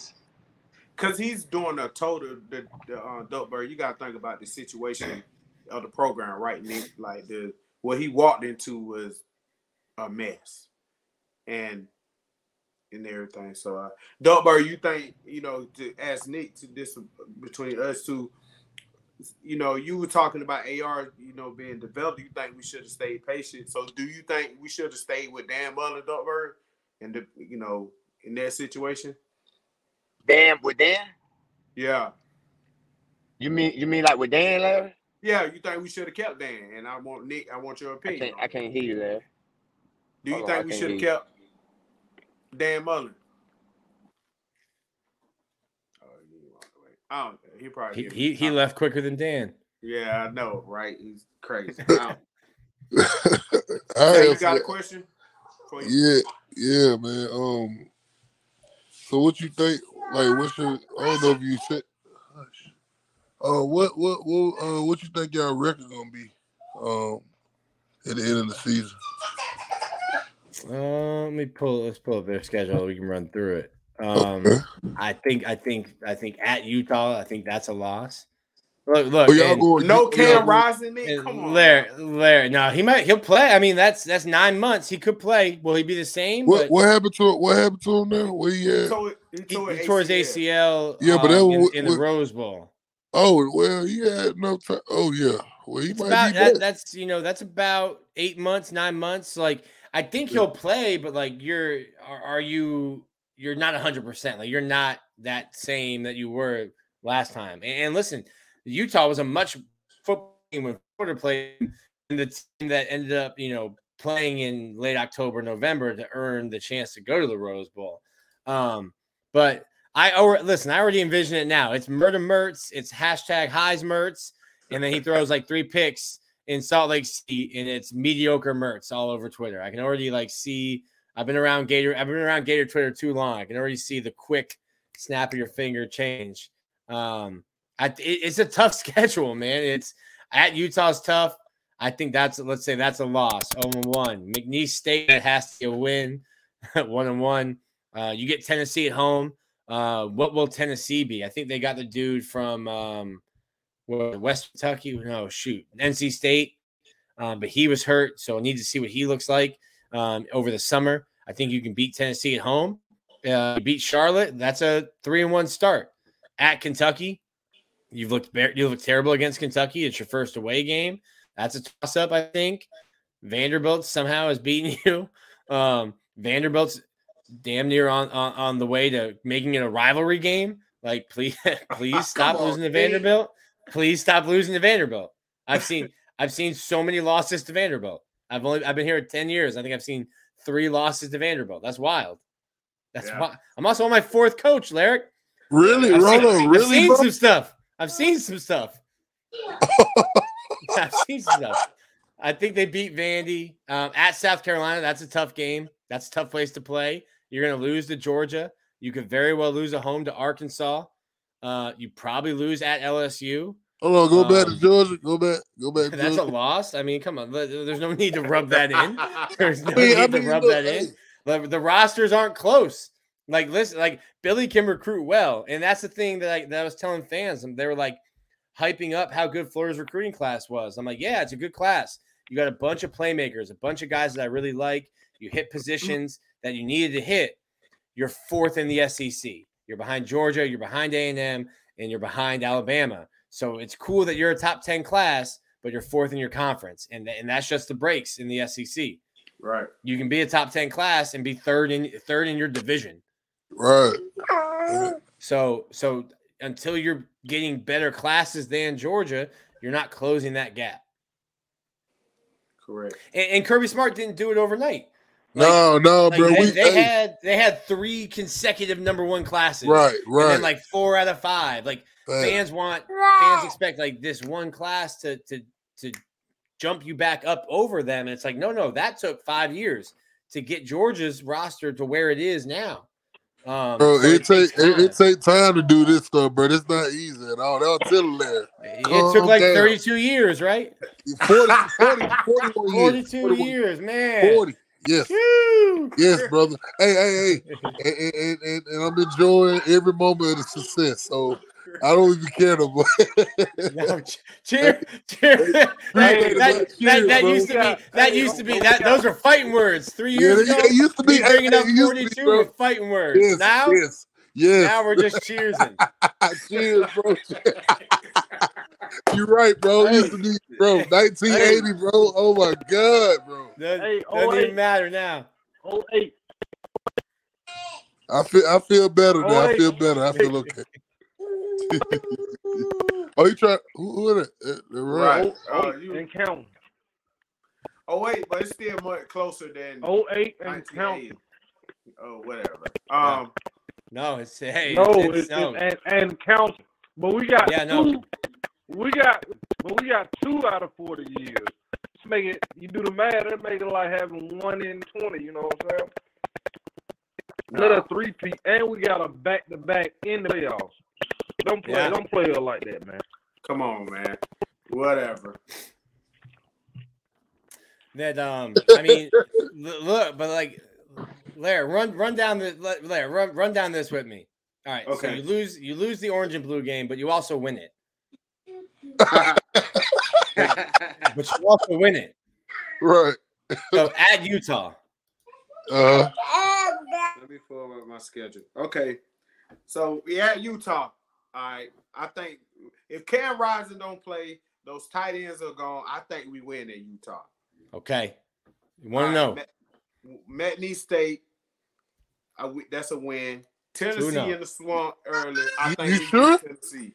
because he's doing a total the, the uh, dope bird. You got to think about the situation of the program, right, Nick? Like the what he walked into was a mess, and and everything. So, uh, dope bird, you think you know to ask Nick to this between us two. You know, you were talking about AR, you know, being developed. You think we should have stayed patient. So, do you think we should have stayed with Dan Mullen, Dope and the, you know, in that situation? Dan with Dan? Yeah. You mean you mean like with Dan, Larry? Yeah, you think we should have kept Dan? And I want Nick. I want your I opinion. can't I can't hear you there. Do you hold on, think we should have kept Dan Mullen? Oh, he walked away. I don't. know. He probably. He he, he left quicker than Dan. Yeah, I know, right? He's crazy. I don't- I Say you got a question? Yeah, yeah, man. Um, so what you think? Like, what's your? I don't know if you said. Hush. Uh, what, what, what, uh, what you think y'all record gonna be? Um, at the end of the season. Uh, let me pull. Let's pull up their schedule. We can run through it. Um, Okay. I think I think I think at Utah, I think that's a loss. Look, look, Oh, going? No y'all Cam going- Rising, Nick. and Come on. Larry, Larry. No, he might. He'll play. I mean, that's that's nine months. He could play. Will he be the same? What, But what happened to What happened to him now? Where he He at? tore, he he, tore, he tore his ACL. Yeah, but um, that in, was- in the Rose Bowl. Oh well, he had no time. Oh yeah, well he It's might about be that, that's you know that's about eight months, nine months. Like I think he'll play, but like you're are, are you you're not hundred percent. Like you're not that same that you were last time. And, and listen, Utah was a much football team when Florida played, and the team that ended up you know playing in late October, November to earn the chance to go to the Rose Bowl. Um, but I or listen, I already envision it now. It's Murder Mertz, it's hashtag Heismertz, and then he throws like three picks in Salt Lake City, and it's mediocre Mertz all over Twitter. I can already like see. I've been around Gator. I've been around Gator Twitter too long. I can already see the quick snap of your finger change. Um, I, it- it's a tough schedule, man. It's at Utah's tough. I think that's let's say that's a loss. 0 1. McNeese State that has to a win. one and one. Uh, you get Tennessee at home. Uh, what will Tennessee be? I think they got the dude from um, West Kentucky. No, shoot, NC State. Um, but he was hurt, so I need to see what he looks like um, over the summer. I think you can beat Tennessee at home. Uh, you beat Charlotte. That's a three and one start. At Kentucky, you've looked ver- you look terrible against Kentucky. It's your first away game. That's a toss up, I think. Vanderbilt somehow has beaten you. Um, Vanderbilt's damn near on, on on the way to making it a rivalry game. Like, please, please stop on, losing to. Vanderbilt. Please stop losing to Vanderbilt. I've seen I've seen so many losses to Vanderbilt. I've only I've been here 10 years. I think I've seen three losses to Vanderbilt. That's wild. That's Yeah. why I'm also on my fourth coach, Larry. Really, I've seen, Rolo? I've seen bro? some stuff. I've seen some stuff. I've seen some stuff. I think they beat Vandy um, at South Carolina. That's a tough game. That's a tough place to play. You're going to lose to Georgia. You could very well lose a home to Arkansas. Uh, you probably lose at LSU. Hold on, go back Um, to Georgia. Go back. Go back. To That's a Georgia. loss. I mean, come on. There's no need to rub that in. There's no I mean, I need to mean, rub look, that in. The, the rosters aren't close. Like listen, like Billy can recruit well, and that's the thing that I that I was telling fans. And they were like hyping up how good Florida's recruiting class was. I'm like, yeah, it's a good class. You got a bunch of playmakers, a bunch of guys that I really like. You hit positions that you needed to hit. You're fourth in the SEC. You're behind Georgia. You're behind A and M, and you're behind Alabama. So it's cool that you're a top ten class, but you're fourth in your conference, and and that's just the breaks in the SEC. right. You can be a top 10 class and be third in third in your division. Right. So so until you're getting better classes than Georgia, you're not closing that gap. Correct. And, and Kirby Smart didn't do it overnight. Like- no, no, Like, bro. they, we they hey, had they had three consecutive number one classes. right, And right. then like four out of five. Like Facts. fans want fans expect like this one class to to to jump you back up over them. And it's like, no, no, that took five years to get Georgia's roster to where it is now. Um, Bro, so it, take takes it, it time. take time to do this stuff, bro. It's not easy at all. They'll tell you that. It took like down. 32 years, right? 40, 40, 41 years. 42 41 years, man. 40. Yes. Woo! Yes, brother. Hey, hey, hey. And, and, and, and, and I'm enjoying every moment of the success. So I don't even care no more. No, cheer, cheer. that, Hey, that, cheers, that, that used to be that used to be that those are fighting words three years they, ago. they used to be. bringing up it used to be, 42 with fighting words. Yes, now, yes, yes. now we're just cheersing. Cheers, bro. You're right, bro. It used to be, bro. 1980, bro. Oh my god, bro. Doesn't, Hey, oh doesn't even matter now. Oh eight. I feel, I feel better now. I oh feel better. I feel okay. oh, you try? Who, who is it? Uh, Right. Right. Oh, Uh, you- and count. Oh wait, but it's still much closer than Oh eight and count. Oh, whatever. Um, No, it's hey, No, it's, it's, no. it's and and count. But we got Yeah, no. two. We got, but we got two out of forty years. Just make it. You do the math. That make it like having one in twenty. You know what I'm saying? Let nah. three peat, and we got a back to back in the playoffs. Don't play. Yeah. Don't play it like that, man. come on, man. Whatever. that um I mean look, but like Lair, run run down the let- Larry, run run down this with me. All right, Okay. so you lose you lose the orange and blue game, but you also win it. But you also win it. Right. So at Utah. Uh, Let me pull up my schedule. Okay. So we at Utah. All right. I think if Cam Rising don't play, those tight ends are gone. I think we win at Utah. Okay. You want to know? right, Met- Metney State. Uh, I w- that's a win. Tennessee in the swamp early. I You- think you we beat sure? Tennessee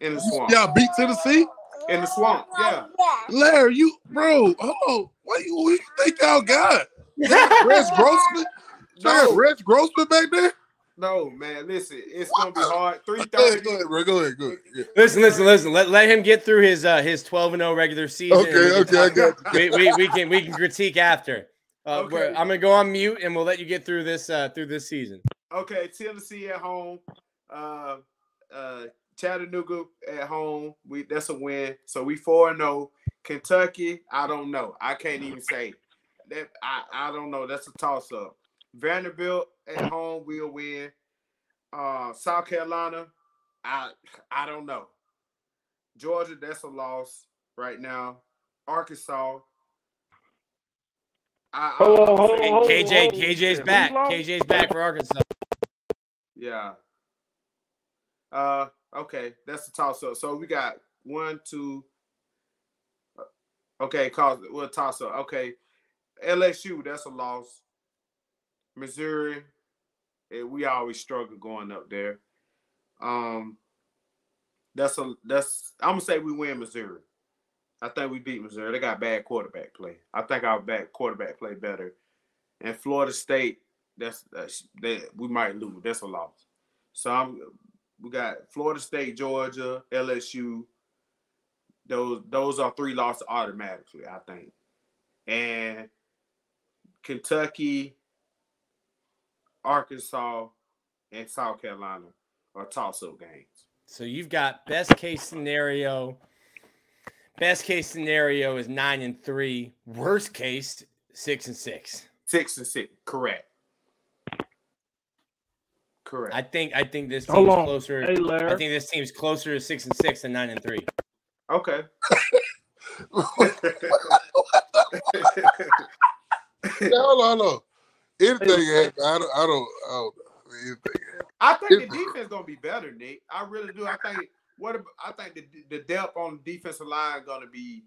in the swamp. y'all beat Tennessee. In the swamp. Yeah. Larry, you, bro. Hold on. What you, what you think y'all got? Y'all got Rex Grossman. Y'all got Rex Grossman back there. No, man. Listen, it's gonna be hard. Three Go ahead, thirty. go ahead, bro. Go ahead, go ahead. Yeah. Listen, listen, listen. Let, let him get through his uh his 12 and 0 regular season. and we Okay, can okay, I got you. we, we, we can we can critique after. Uh, Okay. I'm gonna go on mute and we'll let you get through this uh through this season. Okay, Tennessee at home. Uh, uh, Chattanooga at home. We that's a win. So we four and zero. Kentucky, I don't know. I can't even say that. I I don't know. That's a toss up. Vanderbilt at home, we'll win. Uh, South Carolina, I I don't know. Georgia, that's a loss right now. Arkansas. I, I, Hold on, I'm hold on, hold. KJ Whoa, KJ's back. lost? KJ's back for Arkansas. Yeah. Uh okay, that's the toss up. So we got one, two. uh, Okay, cause we'll toss up. Okay. LSU, that's a loss. Missouri, eh, we always struggle going up there. Um, that's a that's I'm gonna say we win Missouri. I think we beat Missouri. They got bad quarterback play. I think our back quarterback play better. And Florida State, that's, that's that we might lose. That's a loss. So I'm we got Florida State, Georgia, LSU. Those those are three losses automatically, I think. And Kentucky, Arkansas, and South Carolina are toss-up games. So you've got best case scenario. Best case scenario is nine and three. Worst case, six and six. Six and six, correct. Correct. I think I think this team's on. closer. Hey, Larry. I think this team's closer to six and six than nine and three. okay. no, no, no. Anything happen. I don't. I don't. I don't know. Anything happen. I think the defense gonna be better, Nick. I really do. I think what I think the, the depth on the defensive line is gonna be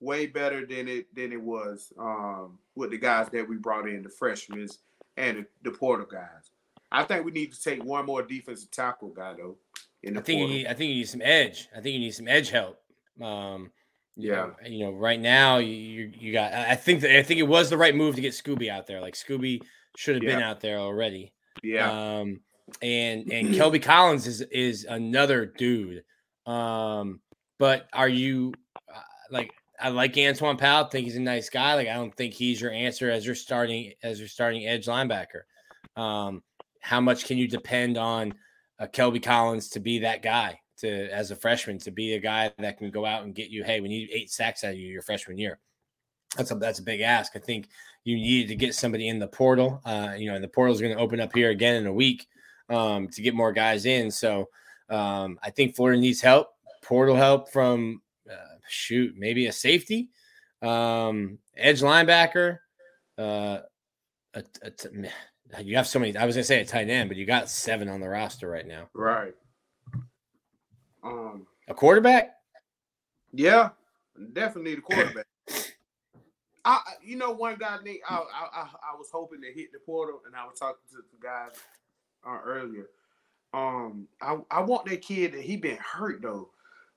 way better than it than it was um, with the guys that we brought in, the freshmen and the, the portal guys. I think we need to take one more defensive tackle guy though. In the I think you need. I think you need some edge. I think you need some edge help. Um, you Yeah. you know, right now you you, got. I think that I think it was the right move to get Scooby out there. Like Scooby should have been out there already. yeah, Um, and and Kelby Collins is is another dude. Um, but are you uh, like I like Antwaun Powell, think he's a nice guy. Like I don't think he's your answer as your starting as your starting edge linebacker. Um, how much can you depend on uh, Kelby Collins to be that guy to as a freshman to be a guy that can go out and get you? Hey, we need eight sacks out of you your freshman year. That's a that's a big ask. I think you needed to get somebody in the portal. Uh, you know, and the portal is going to open up here again in a week um, to get more guys in. So um, I think Florida needs help, portal help from uh, shoot maybe a safety, um, edge linebacker. Uh, a, a t- you have so many. I was gonna say a tight end, but you got seven on the roster right now. right. Um, A quarterback. yeah, definitely the quarterback. I, you know, one guy, Nick, I, I, I, I was hoping to hit the portal, and I was talking to the guys uh, earlier. Um, I, I want that kid that he been hurt though,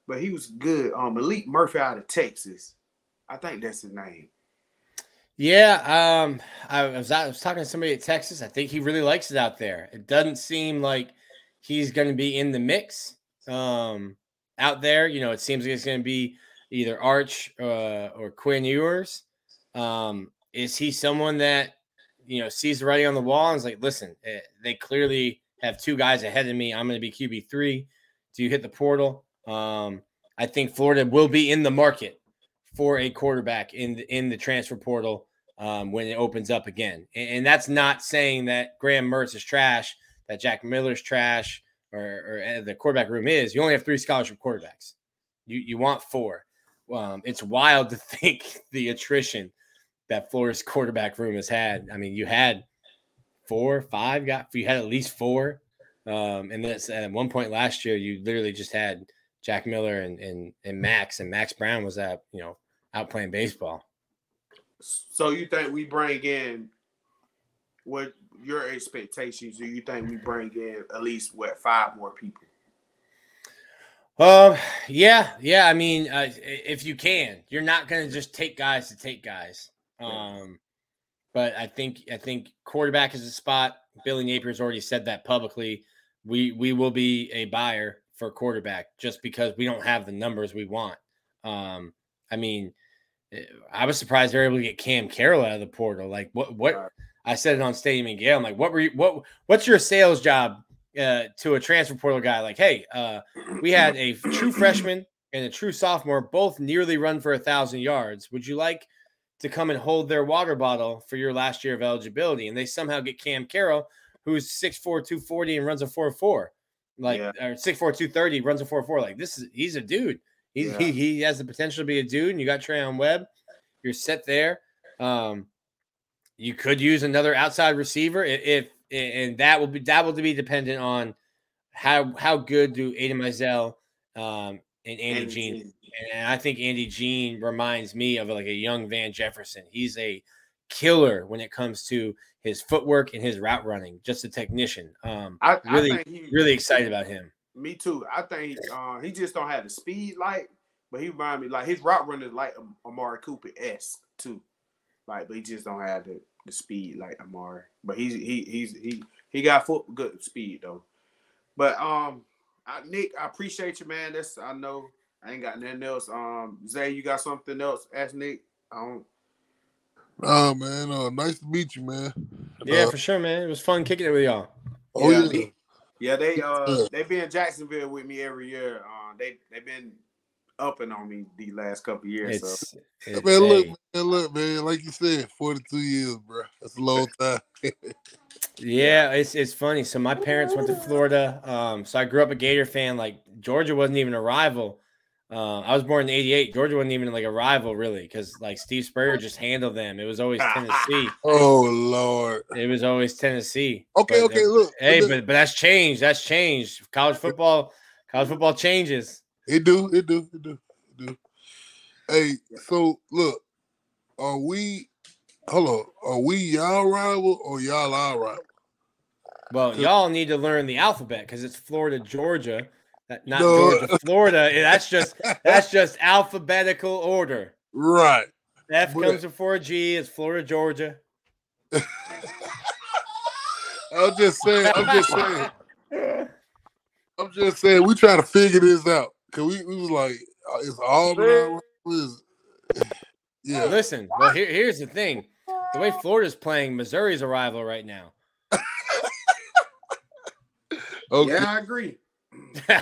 but he was good. Um, Maalik Murphy out of Texas, I think that's his name. Yeah, um, I was I was talking to somebody at Texas. I think he really likes it out there. It doesn't seem like he's going to be in the mix um, out there. You know, it seems like it's going to be either Arch uh, or Quinn Ewers. Um, is he someone that you know sees the writing on the wall and is like, listen, eh, they clearly have two guys ahead of me. I'm going to be QB three. Do you hit the portal? Um, I think Florida will be in the market for a quarterback in the, in the transfer portal um, when it opens up again. And, and that's not saying that Graham Mertz is trash, that Jack Miller's trash, or, or uh, the quarterback room is. You only have three scholarship quarterbacks. You you want four. Um, it's wild to think the attrition that Florida's quarterback room has had. I mean, you had four, five, got you had at least four. Um, and then at one point last year, you literally just had Jack Miller and, and and Max, and Max Brown was out, you know, out playing baseball. So you think we bring in what your expectations? Do you think we bring in at least what five more people? Um, yeah, yeah. I mean, uh, if you can, you're not going to just take guys to take guys. Um, but I think I think quarterback is a spot. Billy Napier's already said that publicly. We we will be a buyer for quarterback just because we don't have the numbers we want. Um, I mean, eh, I was surprised they were able to get Cam Carroll out of the portal. Like what what. I said it on Stadium and Gale. I'm like, what were you what what's your sales job uh, to a transfer portal guy? Like, hey, uh, we had a true freshman and a true sophomore both nearly run for a thousand yards. Would you like to come and hold their water bottle for your last year of eligibility? And they somehow get Cam Carroll, who's 6'4, 240 and runs a 4-4. Like Yeah. or 6'4, 230, runs a 4-4. Like this is he's a dude. He, Yeah. he he has the potential to be a dude, and you got Treyaun Webb. You're set there. Um, you could use another outside receiver if, if and that will be that will be dependent on how how good do Aidan Mizell um, and Andy Andy Jean Jean. and I think Andy Jean reminds me of like a young Van Jefferson. He's a killer when it comes to his footwork and his route running. Just a technician. Um, I, really, I think he, really excited about him. Me too. I think uh, he just don't have the speed like, but he remind me like his route running is like Am- Amari Cooper s too, like, but he just don't have the, the speed like Amari. But he's he he's he he got foot good speed though. But um, I, Nick, I appreciate you, man. That's I know I ain't got nothing else. Um, Zay, you got something else? Ask Nick. I don't. Nah, man. Uh, nice to meet you, man. Yeah, Uh, for sure, man. It was fun kicking it with y'all. oh Yeah, yeah. Nick. Yeah, they uh Yeah. they be in Jacksonville with me every year. Uh, they they been upping on me the last couple years. so It's, it's Man, look, hey, man, look, man. Like you said, forty-two years, bro. That's a long time. yeah, it's it's funny. So my parents went to Florida. Um, so I grew up a Gator fan. Like Georgia wasn't even a rival. Uh, I was born in '88. Georgia wasn't even like a rival, really, because like Steve Spurrier just handled them. It was always Tennessee. oh Lord. It was always Tennessee. Okay, But, okay. uh, Look, Hey, look, but but that's changed. That's changed. College football, college football changes. It do, it do, it do, it do. Hey, so look, are we? Hold on, are we y'all rival or y'all our rival? Well, y'all need to learn the alphabet because it's Florida, Georgia, that- not No. Georgia, Florida. Eh, that's just that's just alphabetical order. right. F But- comes before G. It's Florida, Georgia. I'm just saying. I'm just saying. I'm just saying. We try to figure this out because we, we was like, uh, it's all our Yeah. Listen, well, here, here's the thing: the way Florida's playing, Missouri's a rival right now. Okay. yeah, I agree.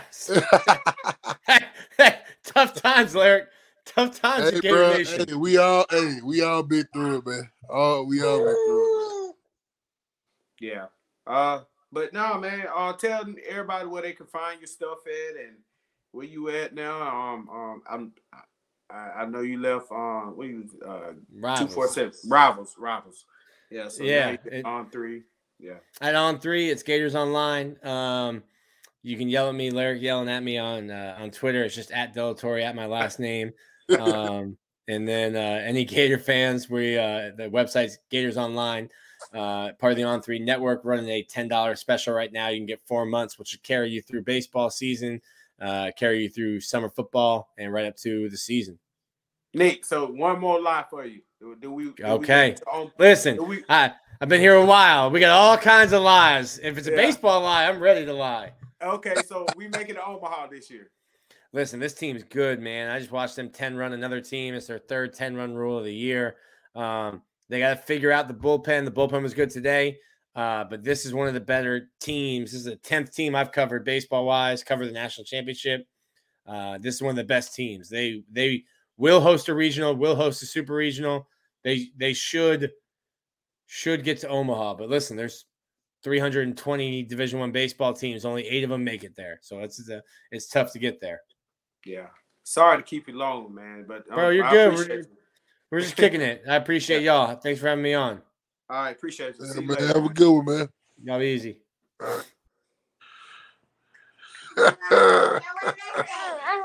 Tough times, Larry. Tough times, hey, bro. Hey, we all. Hey, we all been through it, man. All we all been through it. Yeah. Uh, but no, man. Uh, tell everybody where they can find your stuff at and where you at now. Um, um, I'm. I, I know you left. Um, what you uh two Rivals. four seven rivals, rivals. Yeah. So Yeah, yeah, it- on three. Yeah. At on three, it's Gators Online. Um, you can yell at me, Larry yelling at me on uh, on Twitter. It's just at Delatorre at my last name. Um, and then uh, any Gator fans, we uh, the website's Gators Online, uh, part of the On Three Network, running a ten dollars special right now. You can get four months, which should carry you through baseball season, uh, carry you through summer football, and right up to the season. Nick. So one more lie for you. Do, we? do Okay. to on- Listen, we- I I've been here a while. We got all kinds of lies. If it's a Yeah. baseball lie, I'm ready to lie. okay. So we make it to Omaha this year. Listen, this team's good, man. I just watched them 10 run another team. It's their third 10 run rule of the year. Um, they got to figure out the bullpen. The bullpen was good today, uh, but this is one of the better teams. This is the 10th team I've covered baseball wise, cover the national championship. Uh, this is one of the best teams. They they will host a regional, will host a super regional. They they should should get to Omaha. But listen, there's 320 Division One baseball teams. Only eight of them make it there, so it's it's, it's tough to get there. Yeah. Sorry to keep you long, man, but um, Bro, you're I good. We're-. We're just kicking it. I appreciate y'all. Thanks for having me on. All right, appreciate you. Yeah, See you man, later. have a good one, man. Y'all be easy. he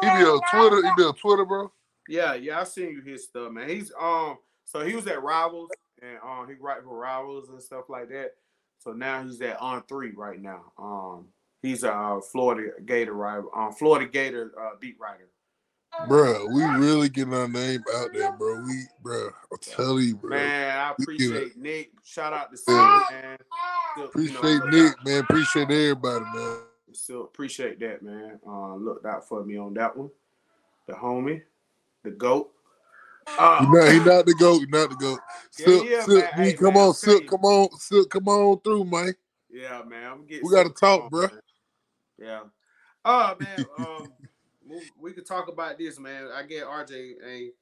be on Twitter. He be on Twitter, bro. Yeah, yeah, I seen you his stuff, man. He's um, so he was at Rivals and um, he write for Rivals and stuff like that. So now he's at on three right now. Um, he's a uh, Florida Gator rival, um, Florida Gator uh, beat writer. Bro, we really getting our name out there, bro. We, bro, I'm telling you, bro. Man, I We appreciate Nick. Shout out to Yeah. Steve, man. Still, you know, Appreciate Nick, man. Appreciate everybody, man. Still appreciate that, man. Uh, looked out for me on that one. The homie, the goat. Uh, He not, he not the goat. He not the goat. Silk, yeah, Silk, man. Hey, come man, on, I'm Silk, telling come on, Silk, come on through, man. Yeah, man. I'm getting. We gotta talk, Oh, bruh. man. Yeah. Oh man. Um, we- we could talk about this, man. I get RJ a.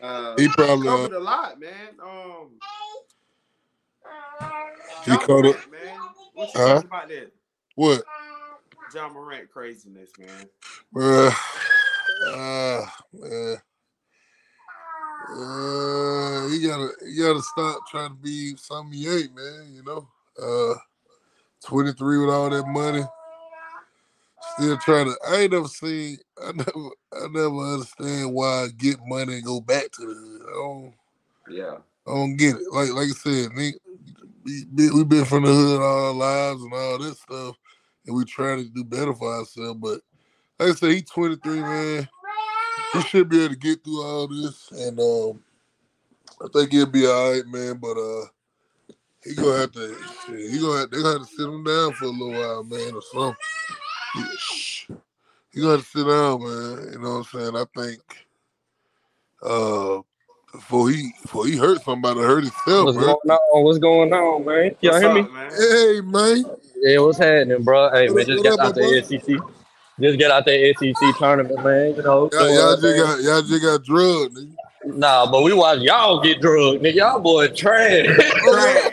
Uh, He probably, uh, covered a lot, man. Um, He John caught Morant, man. What you Huh? about that? What, Ja Morant craziness, man. bruh? Ah, man. Uh, you gotta, you gotta stop trying to be something you ain't, man. You know, uh, 23 with all that money, still trying to. I ain't never seen. I never, I never understand why I get money and go back to the hood. I don't, Yeah. I don't get it. Like like I said, nigga, we been, we been from the hood all our lives and all this stuff, and we trying to do better for ourselves. But like I said, he's 23, man. He should be able to get through all this, and um, I think he'll be all right, man. But uh, he gonna have to, he gonna have, they gonna have to sit him down for a little while, man, or something. He, shh. he gonna sit down, man. You know what I'm saying? I think uh before he before he hurt somebody, hurt himself, What's bro. going on? What's going on, man? Y'all What's hear me? man? Hey man, Yeah, what's happening, bro? Hey, man, just what get out the SEC. Just get out the SEC tournament, man. You know, Y'all, y'all just man. got y'all just got drugged, nigga. Nah, but we watch y'all get drugged, nigga. Y'all boy trash. Oh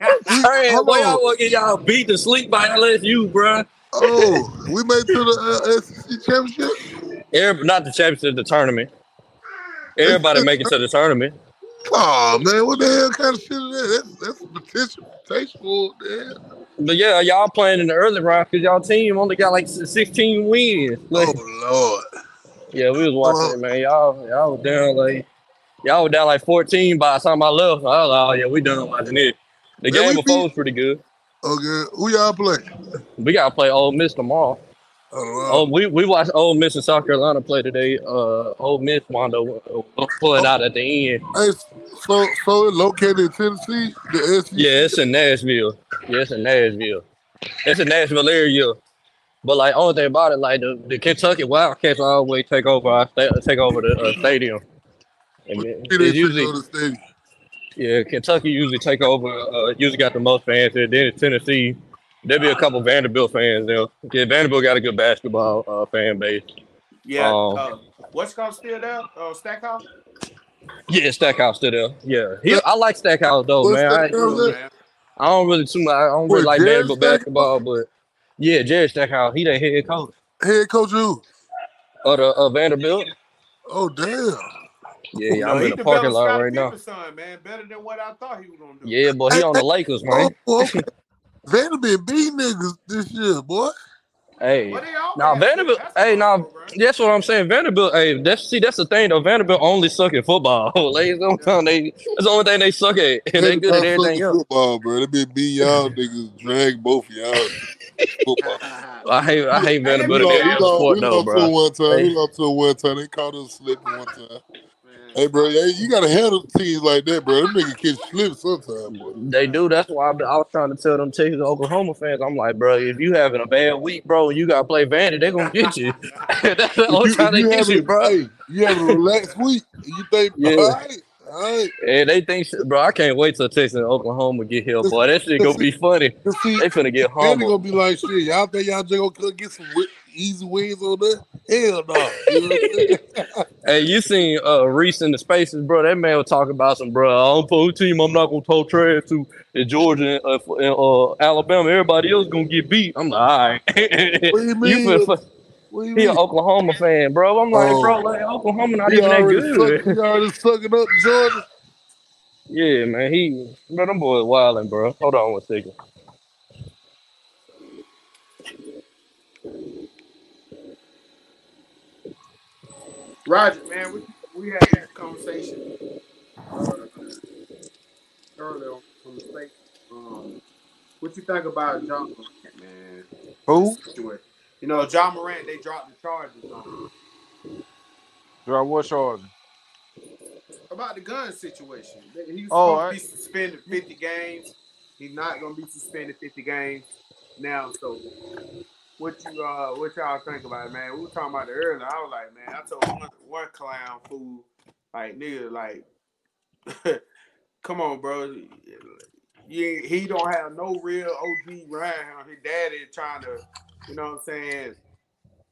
damn, we, trash. Boy, y'all on. want to get y'all beat to sleep by LSU, bro. Oh, we made to the uh, SEC championship. Every, not the championship, the tournament. Everybody make it to the tournament. Oh man, what the hell kind of shit is that? That's, that's potential potential, man. But yeah, y'all playing in the early round because y'all team only got like 16 wins. Like, Oh lord. yeah, we was watching it, man. Y'all, y'all was down like y'all was down like 14 by the time I left. I was like, oh yeah, we done watching it. The Man, game before beat. was pretty good. Okay, who y'all play? We gotta play Ole Miss tomorrow. Oh, we, we watched Ole Miss and South Carolina play today. Uh, Ole Miss wound up uh, pulling out at the end. Hey, so so it located in Tennessee, the SEC. Yeah, it's in Nashville. Yeah, it's in Nashville. It's in Nashville area. But like, only thing about it, like the, the Kentucky Wildcats always take over our sta- take over the uh, stadium. And What it- city they it's usually the stadium? Yeah, Kentucky usually take over. Uh, usually got the most fans there. Then it's Tennessee. There'll be a couple Vanderbilt fans there. Yeah, Vanderbilt got a good basketball uh, fan base. Yeah. Um, uh, what's called still there? Uh, Stackhouse. Yeah, Stackhouse still there. Yeah, he, I like Stackhouse though, man. I, Stackhouse Cool, at? man. I don't really too much. I don't really What, like Jarred Vanderbilt Stackhouse? basketball, but yeah, Jared Stackhouse, he the head coach Head coach who? of the of Vanderbilt. Oh damn. Yeah, yeah, No, I'm he in the parking developed lot Scottie right now. Man. Better than what I thought he was gonna do. Yeah, but he on the Lakers, Oh, man. okay. Oh, oh. Vanderbilt beat niggas this year, boy. Hey, Well, they always now have good Vanderbilt. basketball Hey, now program. that's what I'm saying. Vanderbilt. Hey, that's see, that's the thing though. Vanderbilt only suck at football. like, that's the only thing they, that's the only thing they suck at, and they good at everything else. football, bro. They been beat y'all niggas, drag both y'all football. I hate, I hate We Vanderbilt in lost, we every other lost, sport we though, lost to one time. We Hey, lost to one time. They caught us slipping one time. Hey, bro, hey, you gotta handle teams like that, bro. Them niggas catch slips sometimes, boy. They do. That's why I, I was trying to tell them Texas Oklahoma fans. I'm like, bro, if you having a bad week, bro, and you gotta play Vandy, they gonna get you. That's the only time they you get you, bro. hey, you having a relaxed week, you think, all Yeah, right, all right. and they think, bro, I can't wait till Texas and Oklahoma get here, boy. That shit gonna be funny. see, They finna get Vandy humbled. gonna be like, shit, y'all think y'all just gonna get some easy wins on there? Hell no. You know what I'm saying? Hey, you seen uh Reese in the spaces, bro? That man was talking about some, bro. I don't put a team. I'm not gonna talk trash to in Georgia and uh, and, uh, Alabama. Everybody else gonna get beat. I'm like, all right. what do you you mean? finna, What, fu- what do you an mean? Oklahoma fan, bro. I'm like, bro, Oh, like Oklahoma not he even that already suck, good. he already sucking up Georgia. yeah, man. He, bro, them boys wilding, bro. Hold on one second. Roger, man, we we had this conversation uh, earlier on from the state. Um, what you think about John man? Who? You know, Ja Morant, they dropped the charges on him Drop what charge? about the gun situation. They- He was Oh, supposed to be suspended 50 games. He's not going to be suspended 50 games now. So, what you uh, what y'all think about it, man? We were talking about it earlier. I was like, man, I told one one clown fool, like nigga, like, come on, bro. Yeah, he don't have no real OG around him. His daddy trying to, you know what I'm saying,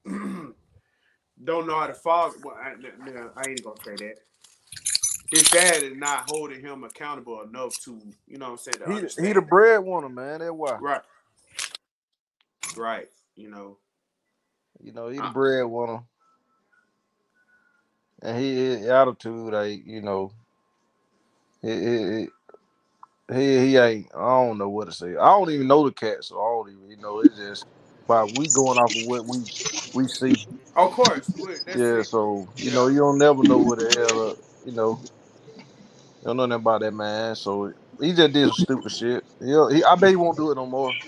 don't know how to follow. Well, I, I ain't gonna say that. His dad is not holding him accountable enough to, you know what I'm saying, he he the breadwinner, man. That's why. Right, right. You know, You know, he the I, breadwinner, and he his attitude, like you know, he, he, he he ain't. I don't know what to say. I don't even know the cat, so I don't even. You know, it's just. by we going off of what we we see. of course, Yeah, it. so you Yeah, know, you don't never know what the hell. Uh, you know, don't know nothing about that man. So he just did some stupid shit. Yeah, he, I bet he won't do it no more.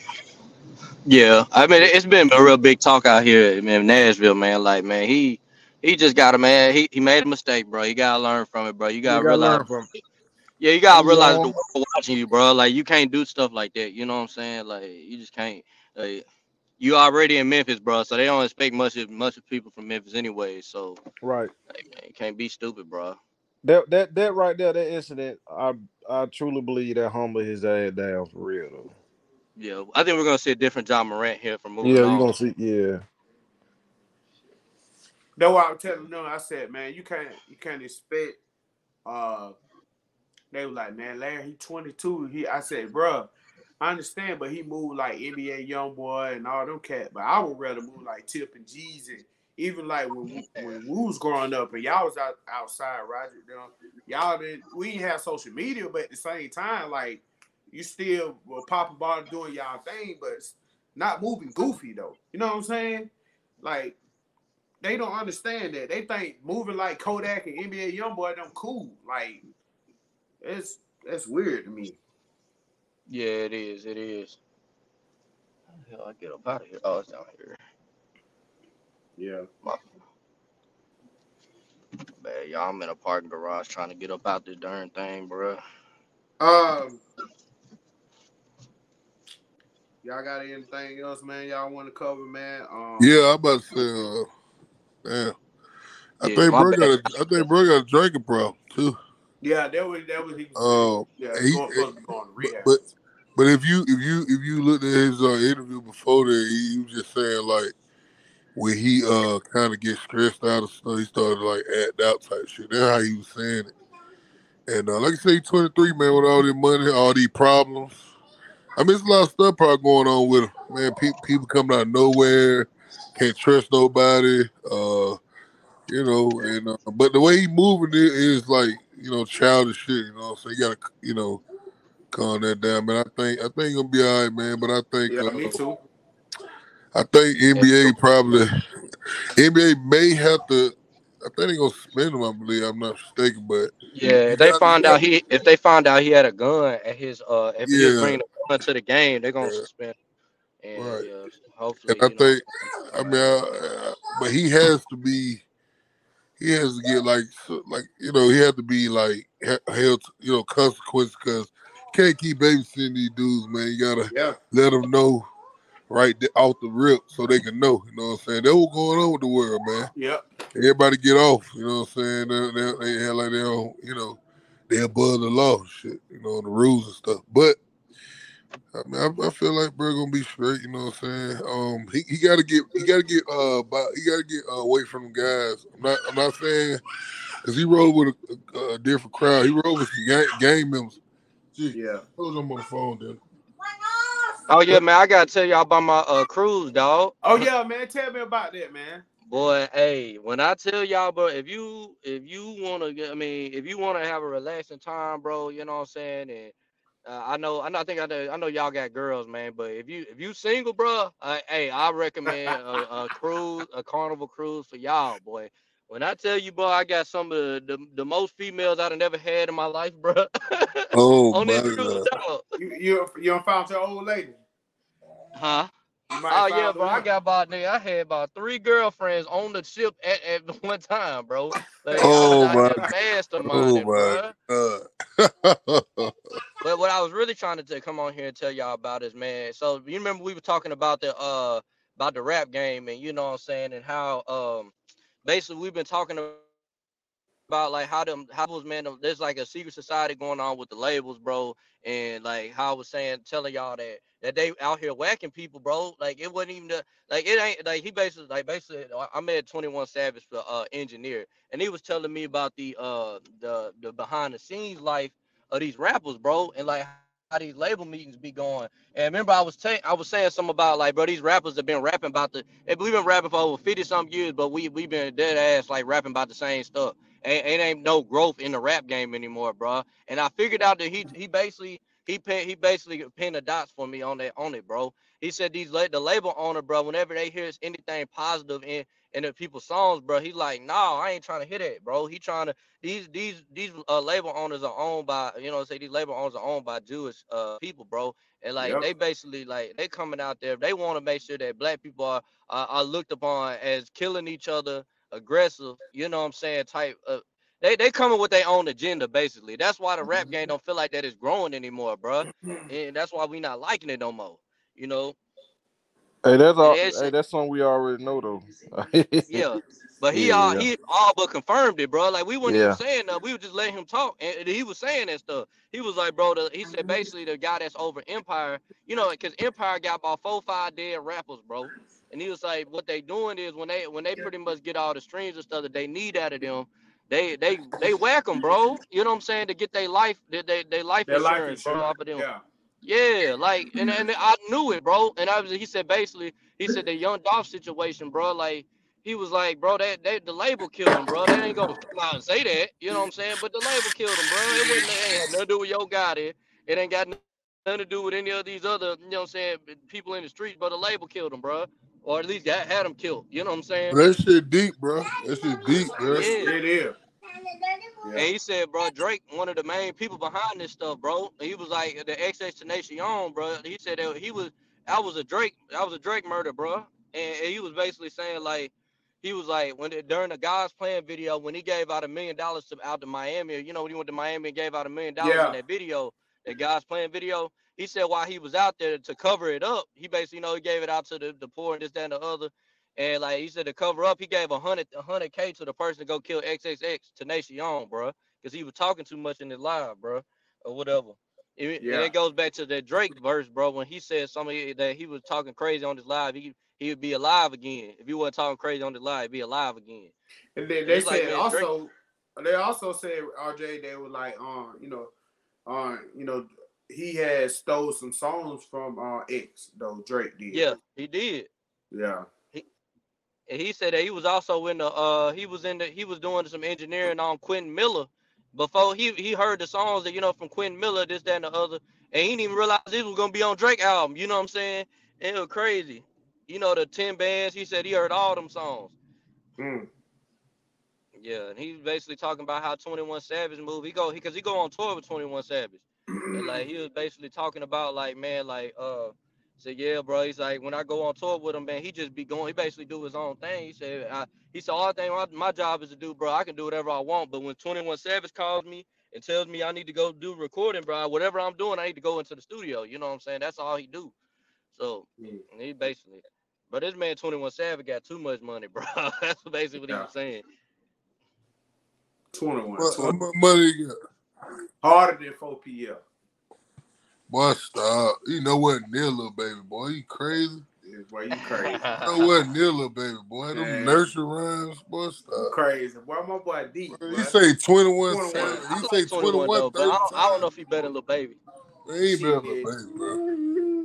Yeah, I mean it's been a real big talk out here in Nashville, man. Like, man, he he just got a man. He he made a mistake, bro. You gotta learn from it, bro. You You gotta gotta realize. learn from. Yeah, you gotta realize the world watching you, bro. Like, you can't do stuff like that. You know what I'm saying? Like, you just can't. Like, you already in Memphis, bro. So they don't expect much of much of people from Memphis anyway. So, Right. like, man, you can't be stupid, bro. That that that right there, that incident, I I truly believe that humbled his ass down for real though. Yeah, I think we're gonna see a different Ja Morant here from moving Yeah, you're gonna see. Yeah, That's why I'm telling them. No, I said, man, you can't you can't expect. Uh, they were like, man, Larry, he 22. He, I said, bro, I understand, but he moved like NBA young boy and all them cat. But I would rather move like Tip and Jeezy. Even like when we- when we was growing up and y'all was out outside, Roger. You know, y'all didn't. We didn't have social media, but at the same time, like you still were popping ball doing y'all thing, but it's not moving goofy though. You know what I'm saying? Like they don't understand that. They think moving like Kodak and NBA YoungBoy them cool. Like it's that's weird to me. Yeah, it is. It is. How the hell I get up out of here? Oh, it's down here. Yeah. My bad, y'all. I'm in a parking garage trying to get up out this darn thing, bro. Um. Y'all got anything else, man? Y'all want to cover, man? Um, Yeah, I'm about to say, uh, damn. I Yeah, think bro bad. got a, I think bro got a drinking problem too. Yeah, that was that was he. Was Um, yeah, he- going, supposed to going to rehab. but but if you if you if you looked at his uh, interview before that, he, he was just saying like when he uh kind of gets stressed out of stuff, he started like act out type shit. That's how he was saying it. And uh, like I say, 23, man, with all this money, all these problems. I mean, there's a lot of stuff probably going on with him, man. People people coming out of nowhere, can't trust nobody. Uh, you know, and uh, but the way he moving it is like you know childish shit. You know, so you gotta you know calm that down. Man, I think I think he'll be all right, man. But I think yeah, uh, me too. I think NBA probably NBA may have to. I think they gonna spend him. I believe I'm not mistaken, but Yeah, if they find out he if they find out he had a gun at his uh if he was Yeah. bringing a gun to the game, they're gonna Yeah. suspend. And Right. yeah, hopefully, and I you know, think I mean, uh, but he has to be. He has to get like like you know he had to be like he- held to, you know consequences because can't keep babysitting these dudes, man. You gotta Yeah, let them know right th- off the rip so they can know. You know what I'm saying? That's what's going on with the world, man. yeah, Everybody get off. You know what I'm saying? They, they, they act like they don't, you know, they above the law, shit. You know, the rules and stuff. But I mean, I, I feel like bro gonna be straight. You know what I'm saying? Um, he, he got to get he got to get uh by, he got to get uh, away from them guys. I'm not I'm not saying because he rode with a, a, a different crowd. He rode with some gang, gang members. Gee, yeah. hold on my phone, then. Oh yeah, man, I gotta tell y'all about my uh cruise, dog. Oh yeah, man. Tell me about that, man. Boy, hey, when I tell y'all, bro, if you if you wanna get, I mean, if you wanna have a relaxing time, bro, you know what I'm saying, and uh, I know, I know, I think I know, I know y'all got girls, man, but if you if you single, bro, uh, hey, I recommend a, a cruise, a carnival cruise for y'all, boy. When I tell you, bro, I got some of the, the, the most females I've never had in my life, bro. Oh On my this cruise, god! dog. You you you done found your old lady. huh? You might Oh yeah, found bro. I got about nigga. I had about three girlfriends on the ship at, at one time, bro. Like, Oh, I my- here Oh my bro. god! But what I was really trying to t- come on here and tell y'all about is, man. So you remember we were talking about the uh about the rap game, and you know what I'm saying, and how um basically we've been talking about like how them how was man there's like a secret society going on with the labels, bro, and like how I was saying telling y'all that that they out here whacking people, bro. Like it wasn't even the like it ain't like he basically like basically I- met 21 Savage for uh engineer, and he was telling me about the uh the the behind the scenes life of these rappers, bro, and like how these label meetings be going. And remember, I was saying I was saying something about like, bro, these rappers have been rapping about the. Hey, we've been rapping for over 50 some years, but we we've been dead ass like rapping about the same stuff. Ain't, it ain't no growth in the rap game anymore, bro. And I figured out that he he basically he pin, he basically pinned the dots for me on that on it, bro. He said these the label owner, bro. Whenever they hear anything positive in in the people's songs, bro, he's like, no, I ain't trying to hit that, bro. He trying to these these these uh, label owners are owned by you know say these label owners are owned by Jewish uh people, bro. And like Yep. they basically like they coming out there, they want to make sure that black people are, are are looked upon as killing each other, aggressive, you know what I'm saying, type of they they coming with their own agenda basically. That's why the rap game mm-hmm. don't feel like that is growing anymore, bro. Mm-hmm. And that's why we not liking it no more. You know, Hey, that's all. Yeah, Hey, that's something we already know though. yeah. But he Yeah, all yeah. he all but confirmed it, bro. Like we weren't Yeah. even saying that. We were just letting him talk, and he was saying that stuff. He was like, bro. The, he said basically the guy that's over Empire, you know, because Empire got about four, five dead rappers, bro. And he was like, what they doing is when they when they pretty much get all the streams and stuff that they need out of them, they they they whack them, bro. You know what I'm saying to get their life, their they, they life Their life insurance, bro, insurance. off of them. Yeah. Yeah, like and, and I knew it, bro. And I was he said basically he said the young Dolph situation, bro. Like he was like, bro, that they, the label killed him, bro. They ain't gonna come out and say that, you know what I'm saying? But the label killed him, bro. It wasn't it ain't had nothing to do with your guy there. It ain't got nothing to do with any of these other, you know what I'm saying, people in the streets, but the label killed him, bro. Or at least got, had him killed. You know what I'm saying? That shit deep, bro. That shit deep, bro. Yeah. It is. And he said, bro, Drake, one of the main people behind this stuff, bro. He was like the XXXTentacion, bro. He said that he was, I was a Drake, I was a Drake murder, bro. And, and he was basically saying like, he was like when during the God's Plan video when he gave out a million dollars to out to Miami, you know when he went to Miami and gave out a million dollars in that video, that God's Plan video. He said while he was out there to cover it up, he basically you know he gave it out to the, the poor and this that and the other. And like he said to cover up, he gave a hundred a hundred K to the person to go kill XXX Tenacion, bro, because he was talking too much in his live, bro, or whatever. It, Yeah. And it goes back to the Drake verse, bro, when he said somebody that he was talking crazy on his live, he he would be alive again. If he wasn't talking crazy on his live, he'd be alive again. And then they It's like, said man, Drake- also, they also said RJ they were like, um, you know, uh, you know, he had stole some songs from uh X though Drake did. Yeah, he did. Yeah. And he said that he was also in the uh he was in the he was doing some engineering on Quentin Miller before he he heard the songs that you know from Quentin Miller, this, that, and the other, and he didn't even realize this was gonna be on Drake album. You know what I'm saying? It was crazy. You know the ten bands. He said he heard all them songs. Mm. Yeah, and he's basically talking about how 21 Savage moved. He go he cause he go on tour with 21 Savage. And like he was basically talking about like man, like uh said, yeah, bro. He's like, when I go on tour with him, man, he just be going, he basically do his own thing. He said, I, he said, all thing my, my job is to do, bro. I can do whatever I want. But when 21 Savage calls me and tells me I need to go do recording, bro, whatever I'm doing, I need to go into the studio. You know what I'm saying? That's all he do. So Mm. he basically but this man 21 Savage got too much money, bro. That's basically what he was saying. 21. What, 20. money you got? Harder than 4 PL. Boy, stop. You know what near little baby boy. You crazy? Yeah, Boy, you crazy. You know what near little baby boy. Them Man. nursery rhymes, boy, You stop. crazy. Boy, my boy deep. Bro, boy. You say 21, 21. Savage. I like say 21 21, though, I don't, I don't know if he better than Lil Baby. They ain't better than baby, bro.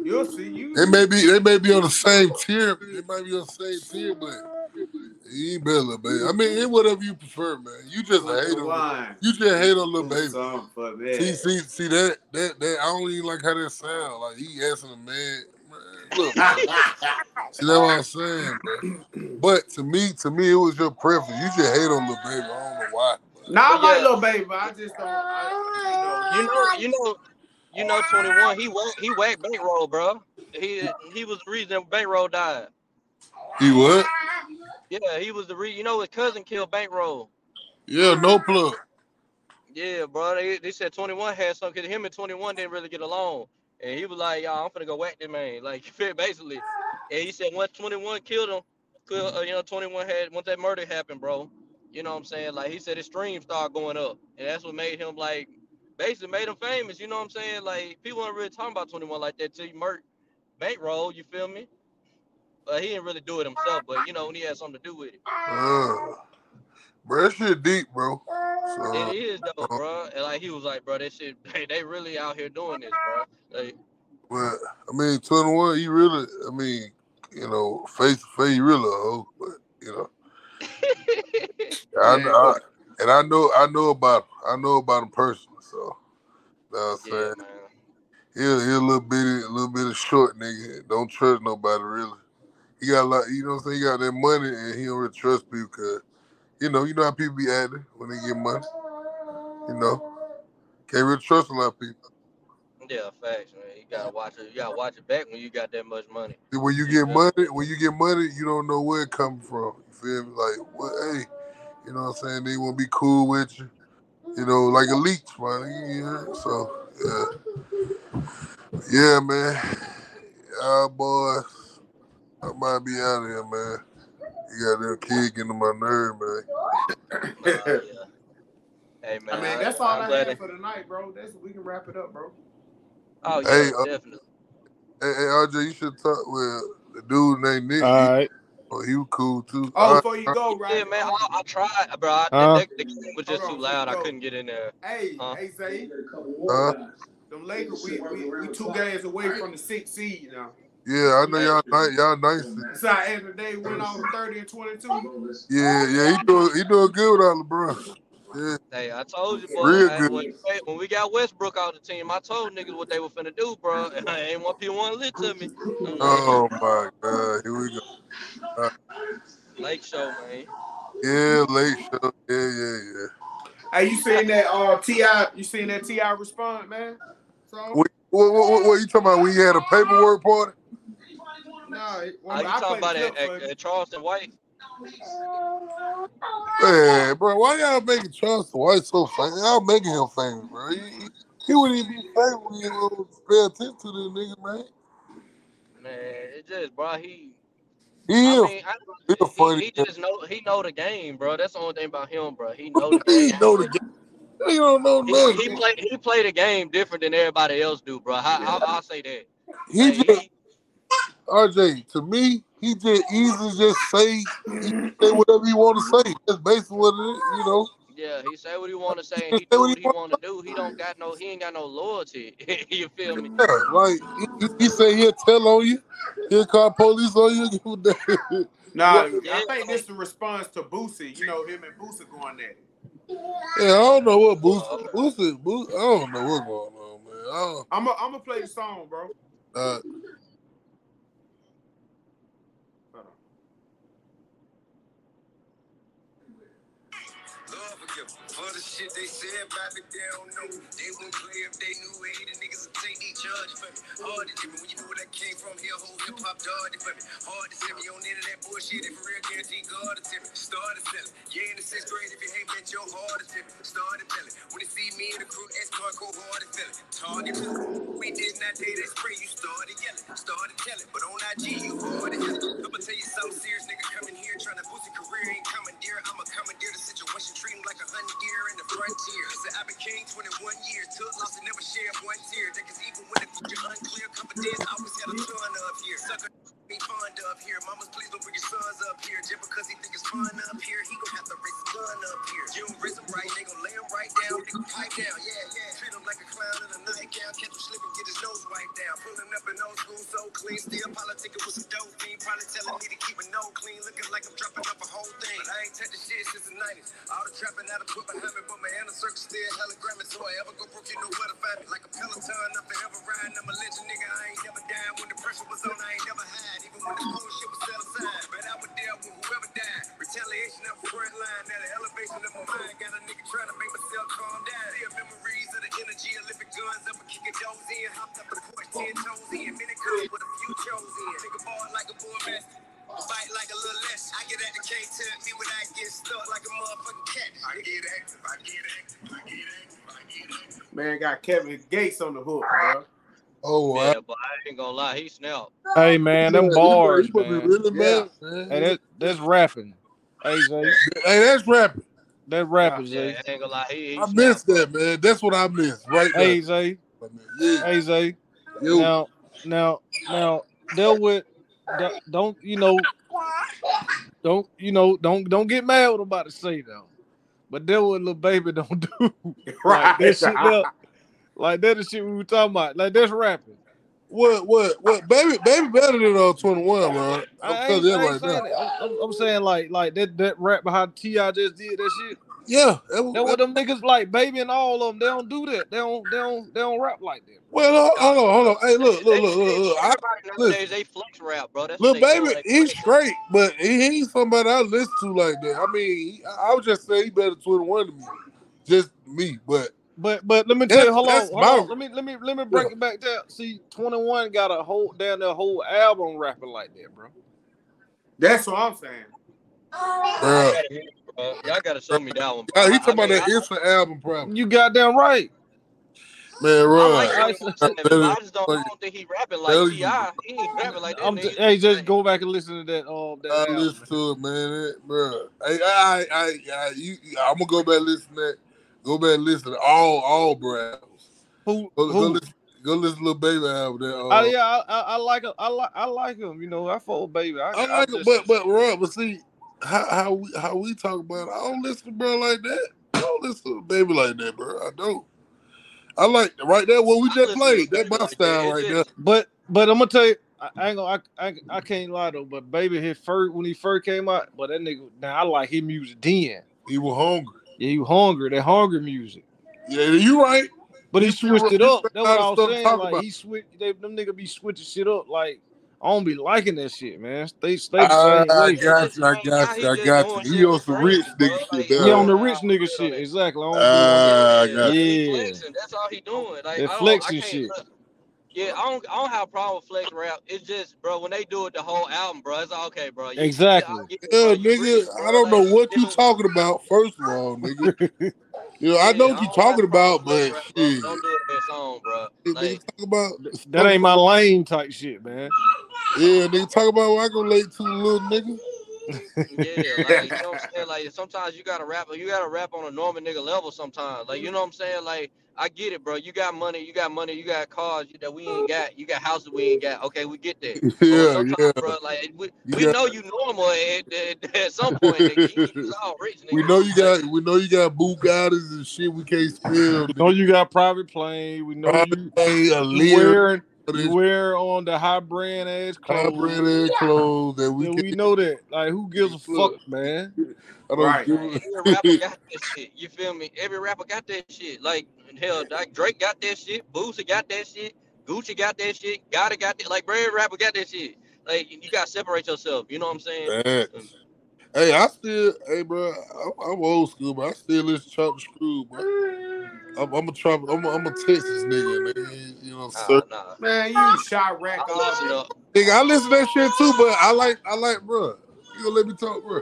You'll see. You. They may be they may be on the same tier. They might be on the same tier, but he ain't better, than baby. I mean, it's whatever you prefer, man. You just With hate the on. You just hate on little baby. something for See, see, see that that that I don't even like how that sound. Like he asking a man. man look, man. see that's what I'm saying, bro. But to me, to me, it was your preference. You just hate on little baby. I don't know why. Nah, I But like yeah. little baby, I just don't. I, You know, you know, you know, 21. He whacked, he whacked bankroll, bro. He he was the reason bankroll died. He what? Yeah, he was the re. You know, his cousin killed bankroll. Yeah, no plug. Yeah, bro. They, they said 21 had something. Cause him and 21 didn't really get along, and he was like, "Y'all, I'm finna go whack this man." Like basically, and he said once 21 killed him, kill- uh, you know, 21 had once that murder happened, bro. You know what I'm saying? Like he said, his streams started going up, and that's what made him like, basically made him famous. You know what I'm saying? Like people weren't really talking about 21 like that till he murdered bankroll. You feel me? But he didn't really do it himself. But you know, when he had something to do with it, Uh, bro, that shit deep, bro. So, it is though, bro. And like he was like, bro, that shit, they really out here doing this, bro. Like, but I mean, 21, you really, I mean, you know, face to face, you really a hoe, but you know, I, Man. I, and I know, I know about, I know about him personally, so. You know what I'm yeah, saying? man. he a, he a little bit, a little bit of short nigga. Don't trust nobody really. He got a lot, you know what I'm saying? He got that money and he don't really trust people because, you know, you know how people be acting when they get money. You know, can't really trust a lot of people. Yeah, facts, man. You gotta watch it. You gotta watch it back when you got that much money. When you get money, when you get money, you don't know where it coming from. You feel me? Like, what? Hey, you know what I'm saying? They want to be cool with you. You know, like a leech, man. Yeah. So, yeah, yeah, man. Y'all boys, I might be out of here, man. You got that kid getting on my nerve, man. Uh, yeah. Hey man, I mean, that's all I'm I glad had they- for tonight, bro. That's we can wrap it up, bro. Oh yeah, Hey, uh, definitely. Hey, hey, RJ, you should talk with the dude named Nick. All right. Oh, he was cool too. Oh, before you go, right? Yeah, man, I, I tried, bro. I, Huh? the, the game was just Hold too loud. I couldn't get in there. Hey, Huh? hey, Zay, Huh? them Lakers, we, we we two games away from the sixth seed now. Yeah, I know y'all nice. Y'all nice. So after they went on thirty and twenty-two. Yeah, yeah, he doing he doing good without LeBron. Yeah, Hey, I told you, boy. Real I- good. when, when we got Westbrook out the team, I told niggas what they were finna do, bro. And I ain't want people want to listen to me. Oh my God, here we go. Lake show, man. Yeah, late show. Yeah, yeah, yeah. Hey, you seen that? Uh, Ti, you seen that T.I. respond, man? So What, what, what, what you talking about? We had a paperwork party. No, it- you I talking about the at, at, at Charleston White? Man, bro, why y'all making Charles White so famous? Y'all making him famous, bro. He, he, he wouldn't even be famous when you pay attention to this nigga, man. Man, it just, bro. He, He I is. mean, I, he a he, funny he just know he know the game, bro. That's the only thing about him, bro. He know the He game. know the game. He don't know nothing. he play he play the game different than everybody else do, bro. I, I, I'll say that. He Like, just he, RJ, to me, he just easily just say say whatever he want to say. That's basically what it is, you know. yeah, he say what he want to say and Just he say do what what he he want. want to do. He don't got no he ain't got no loyalty. you feel me? Yeah, like he, he, he say he'll tell on you, he'll call police on you. Give. Nah, Yeah, I think this is the response to Boosie. You know, him and Boosie going at it. Yeah, I don't know what Boosie, Boosie, Boosie, I don't know what's going on, man. I'm gonna I'm play the song, bro. uh, Hold on. Lord forgive 'em for the shit they said about me. They don't know. They wouldn't play if they knew it. The niggas would take these charges for me. Hard to tell me when you know where that came from. Here, whole hip hop dog for me. Hard to tell me on into that bullshit. If for real, guarantee God to tell me. Started selling. Yeah, in the sixth grade, if you hate meant your hard to tell me. Started telling. When they see me in the crew, escort go hard to tell it. Target telling. We did not date that spray. You started yelling. Started telling. But on IG, you hard to yelling. I'ma tell you something serious, nigga. Coming here trying to boost your career. Ain't commandeer. I'ma commandeer the situation. Treat like a hundred year in the frontier. I've been king 21 years. Took loss and never shared one tear. Cause even when the future unclear, confidence I always had a ton of here. Sucker be fond up here. Mamas, please don't bring your sons up here. Just because he think it's fun up here, he gon' have to raise his gun up here. You don't raise him right, they gon' lay him right down. They gon' pipe down, yeah, yeah. Treat him like a clown in a nightgown. Catch him slipping, get his nose wiped down. Pulling up in old school, so clean. Still politicking with some dope fiend. Probably telling me to keep a no clean. Looking like I'm dropping off a whole thing. But I ain't touched shit since the 90s. All the trapping out of put behind me, but my inner circle still hella gramming. So I ever go broke, you know where to find me. Like a Peloton, up forever riding. I'm a legend, nigga. I ain't never died. When the pressure was on, I ain't never hide. Even when the bullshit was set aside. But I would deal with whoever died. Retaliation up front line. Now the elevation of my mind. Got a nigga trying to make myself calm down. Still memories of the energy living guns up and kicking doors in. Hopped up the porch, ten toes in. Many girls with a few chose in. Nigga ball like a bull master. Fight like a little less. I get at the can't tell me when I get stuck like a motherfucking cat. I get active, I get active, I get active, I get active. Man, got Kevin Gates on the hook, bro. Oh, wow. Yeah, but I ain't gonna lie, he snapped. Hey man, them Yeah, bars, you be man. really Yeah. mad, man. Hey, that, that's rapping. Hey Zay, Hey, that's rapping. that rapping, Yeah, Zay. I ain't gonna lie, he, he I missed that, man. That's what I missed right there. Hey Zay, Yeah, hey Zay. yo, Now, now, now, deal with. don't- Don't you know? Don't you know? Don't don't get mad what I'm about to say though. But deal with little baby. Don't do right. like that shit. There, like that is shit we were talking about. Like that's rapping. what, what, what? Baby, baby, better than uh, 21, man. I I'm ain't, telling you I that ain't right saying now. I'm, I'm- I'm saying like like that that rap behind T.I. just did that shit. Yeah, that was, That what them niggas like, baby, and all of them. They don't do that. They don't. They don't. They don't rap like that. well, hold hold on, hold on. Hey, look, look, They- look, look, they- look. I, Everybody listen. nowadays they flex rap, bro. That's Little baby, he's flex. straight, but he he ain't somebody I listen to like that. I mean, I I would just say he better twenty one than me, just me. But But but let me tell you, hold on, hold on. Let me let me let me break it back down. See, twenty one got a whole down there whole album rapping like that, bro. That's what I'm saying. bruh, Bro, Y'all gotta show me that one. Bro. yeah, he talking I about mean, that instant album problem, You goddamn right. man. I Right? like I- Eminem, but I just don't, I don't think he rapping like you. T.I. He ain't rapping like that. I'm nigga. t- hey, just go back and listen to that. Um, that I album. listen to it, man, it, bro. Hey, I, I, I, I, you, I'm gonna go back and listen to that. Go back and listen to all, all bro. Who? Go, go who? listen, go listen to little baby album. That, uh, Oh yeah, I, I, I like him. I like I like him. You know, I fuck with baby. I, I like it, just- but but Rob, but see how how we how we talk about it. I don't listen to bro like that. I don't listen to baby like that, bro. I don't. I like right there what we I just played. That my like style It right just- there. But but I'm gonna tell you, I, I ain't gonna I, I I can't lie though. But baby, his first when he first came out, but that nigga now I like his music then. He was hungry. Yeah, you hungry, that hungry music. Yeah, you right. But he You switched it up. That's what I the was saying. Like about. he switched they, them nigga be switching shit up. Like I don't be liking that shit, man. Stay stay the I, same I way. got you. I got you. I got you. He on for some crazy, rich bro. nigga Like, shit. he on the rich nigga shit on shit. that. Exactly. I don't do Ah, I Yeah, you. Yeah. That's all he doing. Like That I I flexing can't. shit. look, Yeah, I don't, I don't have a problem with flex rap. It's just, bro, when they do it the whole album, bro, it's okay, bro. You, Exactly. I get it, Yeah, bro. You nigga, rich, I don't know what you talking about. First of all, nigga, you know I yeah, know what you talking about, but rap, bro. shit, Don't do it in that song, bro. nigga Like, talk about That ain't my lane type shit, man. yeah, nigga talk about what I can relate to, little nigga. Yeah, like you know what I'm saying. Like sometimes you gotta rap, you gotta rap on a normal nigga level. Sometimes, like you know what I'm saying. Like I get it, bro. You got money, you got money, you got cars that we ain't got. You got houses we ain't got. Okay, we get that. But Yeah, yeah. bro, like we, You we know you normal at, at, at some point. Nigga. You, you all rich, nigga. We know you got we know you got Bugattis and shit we can't spell. We know you got private plane. We know you, Hey, a you Lear, wearing you wear on the high brand ass clothes. hybrid and clothes that we we know that. Like, who gives a fuck, man? I don't Right. give Every rapper got that shit. You feel me? Every rapper got that shit. Like hell, like Drake got that shit. Boosie got that shit. Gucci got that shit. Gotta got that. Like bro, every rapper got that shit. Like you gotta separate yourself. You know what I'm saying? Facts. Hey, I still, hey, bro, I'm, I'm old school, but I still listen to Chop the Screw, bro. I'm, I'm a Chop, I'm a, I'm a Texas nigga, nigga. You know, Nah, sir. nah. Man, you shot rack I all listen day. up. Nigga, I listen to that shit too, but I like, I like, bro. You gonna let me talk, bro?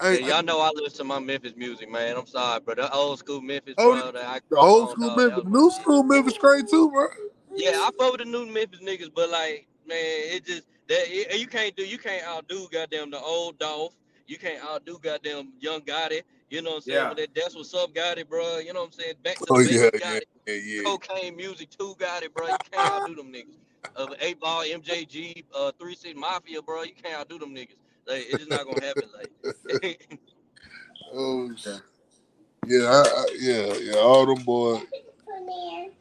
Hey, Yeah, y'all know I listen to my Memphis music, man. I'm sorry, but the old school Memphis, Oh, bro. That I the old school dog, Memphis, that new school Memphis, great too, bro. Yeah, I fuck with the new Memphis niggas, but like, man, it just that it, you can't do, you can't outdo goddamn the old Dolph. You can't outdo goddamn Yo Gotti. You know what I'm saying? Yeah. But that, that's what's up, Gotti, bro. You know what I'm saying? Back to Oh the yeah, yeah, Gotti. yeah, yeah. Cocaine music too, Gotti, bro. You can't outdo them niggas. Uh, eight ball, MJG, uh, three six mafia, bro. You can't outdo them niggas. Like it's just not gonna happen. Like, Oh, shit. yeah, I, I, yeah, yeah. All them boys,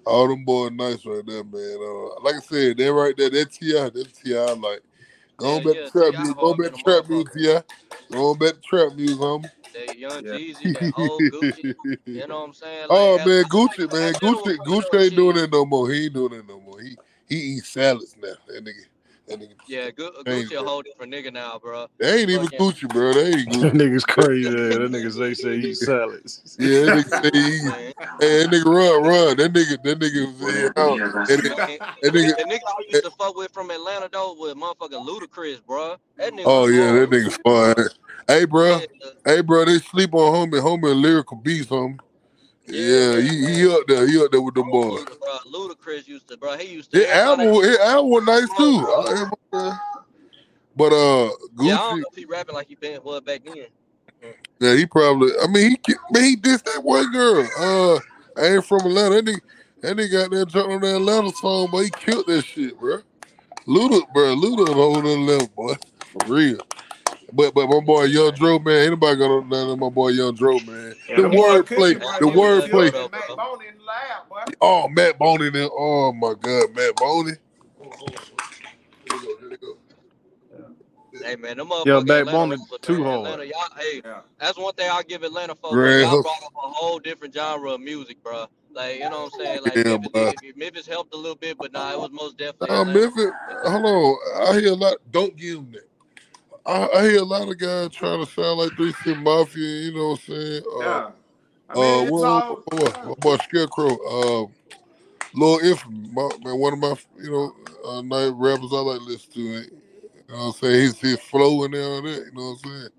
all them boys, nice right there, man. Uh, like I said, they're right there. That T.I., that T.I., like. Go on Yeah, back yeah, to trap T.I. music. Go hard on back to trap music, Ti. Go on back to trap music, homie. that young Yeah. Jeezy, that old Gucci. You know what I'm saying? Like, oh man, I Gucci, like- man, I feel Gucci, with Gucci ain't doing that no more. He ain't doing that no more. He he eats salads now. That nigga, that nigga. Yeah, Gu- Hey, Gucci a whole different nigga now, bro. They ain't even Fucking- Gucci, bro. They ain't That nigga's crazy. Yeah, that nigga say say he salads. Yeah, that nigga say he Hey, that nigga run, run. That nigga, that nigga was in out. That nigga, that nigga. the nigga I used to fuck with from Atlanta though was motherfucking Ludacris, bro. That nigga. Oh yeah, that nigga's fun. Hey, bro. Hey, bro. They sleep on homie, homie, lyrical beats, homie. Yeah, he, he up there. He up there with them boys. bro, Ludacris used to, bro. He used to. His album, his album was nice too. Uh, But uh, Yeah, I don't know if he rapping like he been was back then. yeah, he probably. I mean, he man, he dissed that one girl. Uh, I ain't from Atlanta. That nigga, that nigga got that jump on that Atlanta song, but he killed that shit, bro. Luda, bro, Luda on whole nother level, boy, for real. But but my boy Young Dro, man, anybody nobody got on none my boy Young Dro, man. Yeah, the them boy wordplay, the He was wordplay. killed Matt Boney in the lab, boy. Oh, Matt Boney, then. Oh my God, Matt Boney. Here they go, here they go. Hey man, them Yeah, motherfucking backbone Atlanta is rappers, too man. hard. Atlanta, y'all, hey, Yeah. that's one thing I give Atlanta for, bro. Y'all brought up a whole different genre of music, bro. Like, you know what I'm saying? Like Yeah, Memphis, boy. Memphis helped a little bit, but nah, it was most definitely Nah, Atlanta. Memphis. Hold on. I hear a lot. Don't give him that. I, I hear a lot of guys trying to sound like Three Six Mafia. You know what I'm saying? Uh, Yeah. I uh, mean, it's what, all. what, what, what about Scarecrow? Uh, Lil Infamy, my, man, one of my you know uh, night rappers I like to listen to. You know what I'm saying? He's his flow and all that. You know what I'm saying?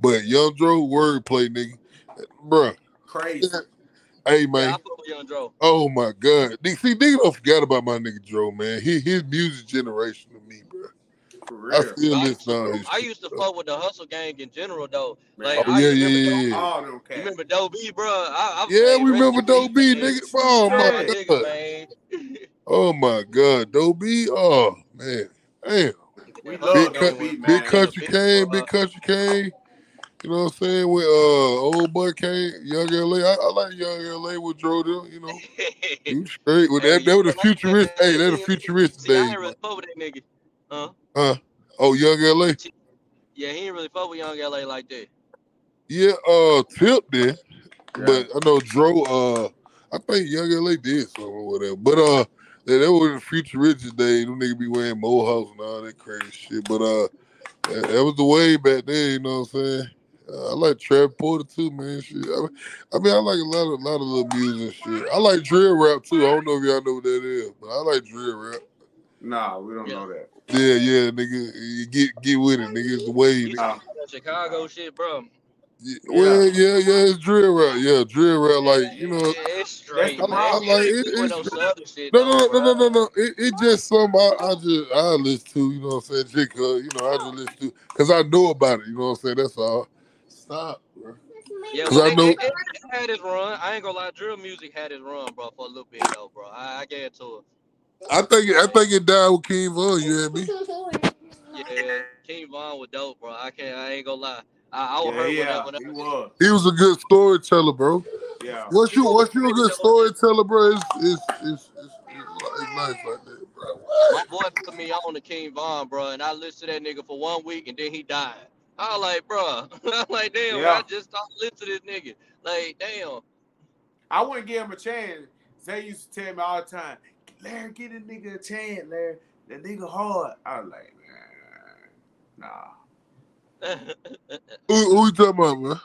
But Young Dro wordplay, nigga, bruh. Crazy. Hey Yeah, I man. fuck Young Dro. Oh my God. Nigga, See, nigga don't forget about my nigga Dro, man. He his music generation to me, bro. For I real. still I listen used to all his I shit. used to fuck with the Hustle Gang in general, though. Man, Like, Oh I yeah, yeah, yeah, yeah. all them You remember Doe B, bro? I, I Yeah, we remember in Doe B, nigga. Oh My my nigga, God. man. Oh my God. Doe B. Oh man. Damn. We Big love Gang cut B, big man. in country bit, Kane, big country Kane. You know what I'm saying? With uh old boy Kane, young LA. I, I like young LA with Dro them, you know. You straight with hey, that that was the futuristic hey, that the LA, futuristic see, I ain't man. really fuck with that nigga. Huh? Huh? Oh, young LA. Yeah, he ain't really fuck with Young LA like that. Yeah, uh Tip did. Yeah. But I know Dro, uh, I think Young LA did something or whatever. But uh, that, that was the future futuristic day. Them niggas be wearing mohawks and all that crazy shit. But uh, that, that was the way back then. You know what I'm saying? Uh, I like Trap Porter too, man. Shit. I mean, I mean, I like a lot of a lot of little music and shit. I like drill rap too. I don't know if y'all know what that is, but I like drill rap. Nah, we don't Yeah. know that. Yeah, yeah, nigga, you get get with it, nigga. It's the way. You Nigga. Nah. talking that Chicago shit, bro? Yeah, Yeah. well, yeah, yeah, it's drill rap. Yeah, drill rap. Like you know, It's straight, I, man. I problem. Like it. It's no shit, No, no, no, no, no, no. It, it just something I, I just I listen to. You know what I'm saying? Just 'cause, you know, I just listen to because I know about it. You know what I'm saying? That's all. Stop, bro. Yeah, Because well, I know. it, it, it had its run. I ain't gonna lie, drill music had its run, bro, for a little bit though, bro. I, I get it to I think it, I think it died with King Von. You hear me? it. Yeah, King Von was dope, bro. I can't. I ain't gonna lie. I, I was Yeah, hurt yeah, whenever. he was. He was a good storyteller, bro. Yeah. Once he you was once you a a good storyteller, bro, it's it's it's, it's, it's, it's nice like that, bro. My boy put me on the King Von, bro, and I listened to that nigga for one week, and then he died. I was like, bro, I'm like, damn, man, I just started listening to this nigga. Like, damn. I wouldn't give him a chance. Zay used to tell me all the time, Larry, get a nigga a chance, Larry. That nigga hard. I was like, man, nah. Who, who you talking about, man?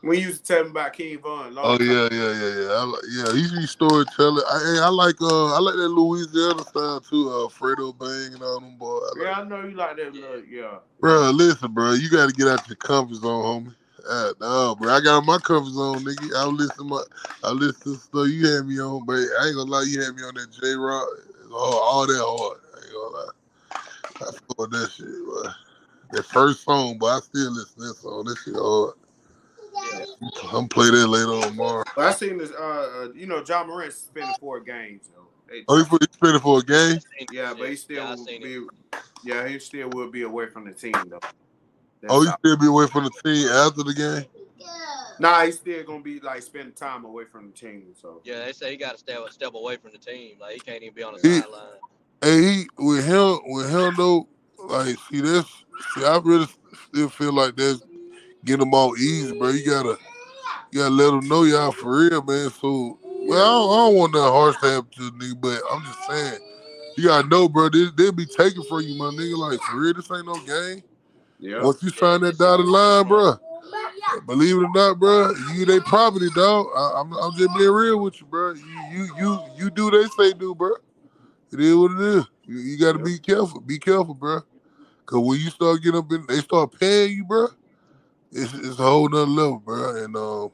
We used to tell him about King Von. Long Oh time. yeah, yeah, yeah, yeah. I like, yeah, he's a storyteller. I, hey, I like uh, I like that Louisiana style too. Uh, Fredo Bang and all them boys. I like Yeah, I know you like that. Little, yeah. Bro, listen, bro, you got to get out your comfort zone, homie. No, bro, I got my comfort zone, nigga. I listen to my, I listen to stuff you had me on, but I ain't gonna lie, you had me on that J Rock, oh, all that hard. I ain't gonna lie, I feel that shit, bro. That first song, but I still listen to that song. That shit hard. Yeah. I'm play that later on tomorrow. But I seen this. Uh, uh you know, Ja Morant suspended four games. So they, Oh, you put spending for a game? yeah, but he still Yeah, will seen it. be. Yeah, he still will be away from the team though. That's Oh, you still be away from the team after the game? Nah, he's still gonna be like spending time away from the team. So Yeah, they say he got to step step away from the team. Like he can't even be on the He- sideline. Hey, he with him with him though, like see this see I really still feel like that's getting them all easy, bro. You gotta you gotta let them know y'all for real, man. So well, I don't, I don't want nothing harsh to happen to the nigga, but I'm just saying, you gotta know, bro, they, they'll be taking from you, my nigga. Like for real, this ain't no game. Yeah, Once you sign that dotted line, bro, believe it or not, bro, you they property, dog. I, I'm I'm just being real with you, bro. You you you you do they say do, bro. It is what it is. You, you got to Yeah. be careful. Be careful, bro. Cause when you start getting up in, they start paying you, bro. It's, it's a whole nother level, bro. And um,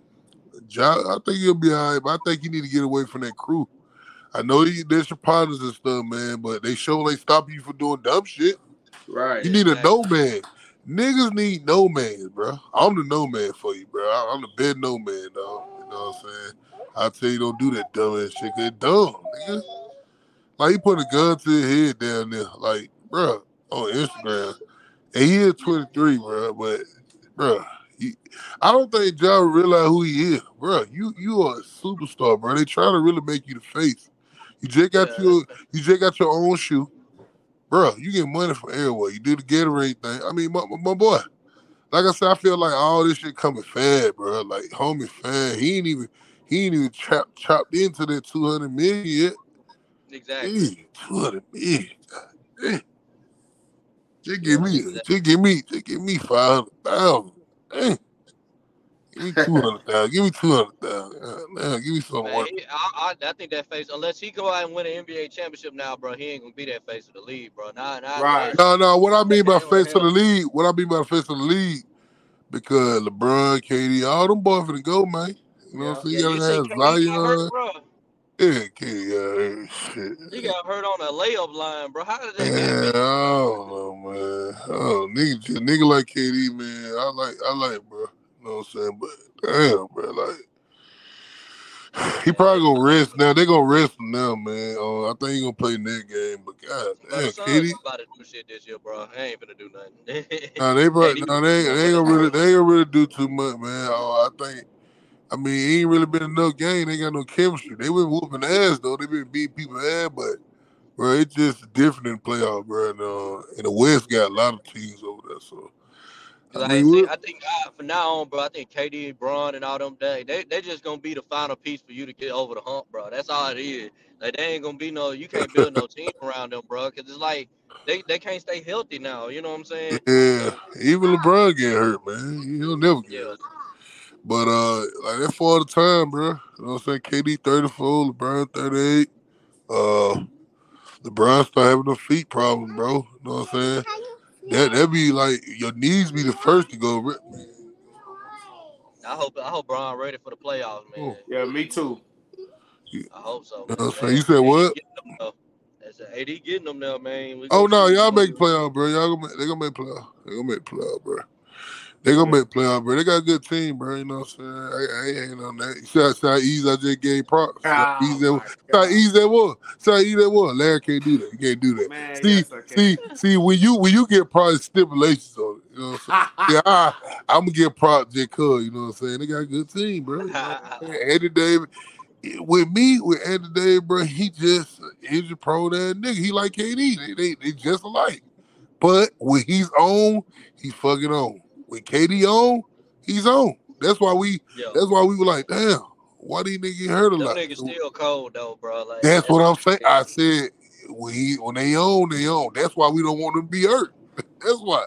Ja, I think you'll be all right. But I think you need to get away from that crew. I know you, there's your partners and stuff, man, but they show they stop you from doing dumb shit. right. You need a Exactly. no man. Niggas need no man, bro. I'm the no man for you, bro. I'm the bed no man, dog. You know what I'm saying? I tell you, don't do that dumb ass shit. 'cause It's dumb, nigga. Like he put a gun to his head down there, like, bro, on Instagram. And he is 23, bro. But, bro, he, I don't think John realize who he is, bro. You you are a superstar, bro. They trying to really make you the face. You just got Yeah. your you just got your own shoe, bro, you get money from everywhere. You do the Gatorade thing. I mean, my, my boy, like I said, I feel like all this shit coming fad, bro. Like homie fad. He ain't even he ain't even chopped chopped into that two hundred million yet. Exactly. Two hundred million. God. Just give me, just give me, just give me five hundred thousand. Dang. Give me two hundred thousand. Give me two hundred thousand. Now, give me some Man, he, I, I, I think that face, unless he go out and win an NBA championship now, bro, he ain't gonna be that face of the league, bro. Nah, nah, Right. No, no. What I mean by Hell, face of the league, what I mean by face of the league, because LeBron, KD, all them boys finna go, man. You know what I'm saying? Yeah, You you gotta see, have Zion. bro. Yeah, KD got. Uh, shit. He got hurt on a layup line, bro. How did that Man, happen? I don't know, man. Oh, nigga, nigga like KD, man. I like, I like, bro. You know what I'm saying? But damn, bro, like. He probably gonna rest now. They gonna rest him now, man. Uh, I think he gonna play next game. But god damn, KD. about to do shit this year, bro. I ain't finna do nothing. Nah, they probably, nah, they, ain't- they ain't gonna really, they gonna really do too much, man. Oh, I think, I mean, it ain't really been enough game. They ain't got no chemistry. They been whooping ass though. They been beating people ass, but bro, it's just different in playoff, bro. And, uh, and the West got a lot of teams over there, so I mean, see, I think uh, from now on, bro, I think KD Bron and all them, they, they they just gonna be the final piece for you to get over the hump, bro. That's all it is. Like, they ain't gonna be no, you can't build no team around them, bro, because it's like they, they can't stay healthy now. You know what I'm saying? yeah, even LeBron get hurt, man. He'll never get Yeah. hurt. But uh, like that's for the time, bro. You know what I'm saying? KD 34, LeBron 38. Uh, LeBron start having a feet problem, bro. You know what I'm saying? That that be like your knees be the first to go. ri- I hope I hope Bron ready for the playoffs, oh. man. Yeah, me too. I hope so. You know what I'm man. saying? You said AD what? them, though. That's a AD getting them there, man. We Oh no, y'all make playoff, bro. Y'all gonna make, they gonna make playoff. They gonna make playoff, bro. They gonna make playoff, bro. They got a good team, bro. You know what I'm saying? I, I ain't on that. You see how, see how easy I just gave props. See how Oh, easy that, my see how easy that was. See how easy that was. Larry can't do that. He can't do that. Man, See, yes, see, see. When you when you get probably stipulations on it, you know what I'm saying? Yeah, I, I'm gonna get props just cause, you know what I'm saying? They got a good team, bro. You know what I'm saying? Andy Davis. Eh, with me, with Andy Davis, bro, he just injury prone that nigga. He like KD. They, they, they just alike. But when he's on, he's fucking on. When KD on, he's on. That's why we. Yeah. That's why we were like, damn. Why these niggas get hurt a lot? niggas still cold though, bro. Like That's what I'm saying. I said when he when they own, they own. That's why we don't want them to be hurt. That's why.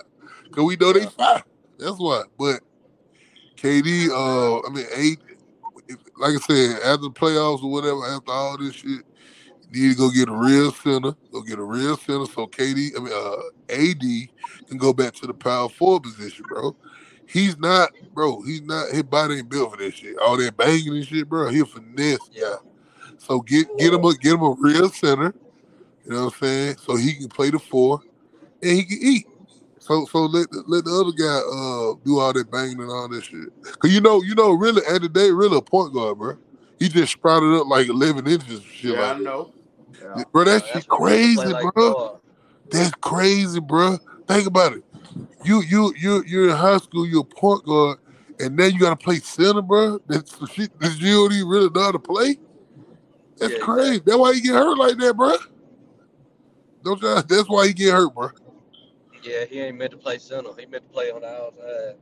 Cause we know they fine. That's why. But KD, uh, I mean, eight. If, like I said, after the playoffs or whatever, after all this shit, you need to go get a real center. Go get a real center so KD, I mean, uh, AD can go back to the power forward position, bro. He's not, bro. He's not. His body ain't built for this shit. All that banging and shit, bro. He a finesse Yeah. guy. So get get him a get him a real center. You know what I'm saying? So he can play the four and he can eat. So so let the- let the other guy uh do all that banging and all that shit. Cause you know you know really at the day really a point guard, bro. He just sprouted up like 11 inches, shit Yeah, I like know. Yeah. that. Bro, that Yeah, shit that's what niggas play crazy, like bro. guard. That's crazy, bro. Think about it. You you you you're in high school. You're a point guard, and then you got to play center, bro. That's the shit that you don't even really know how to play. That's Yeah, crazy. exactly. That's why you get hurt like that, bro. Don't you? That's why you get hurt, bro. Yeah, he ain't meant to play center. He meant to play on the outside.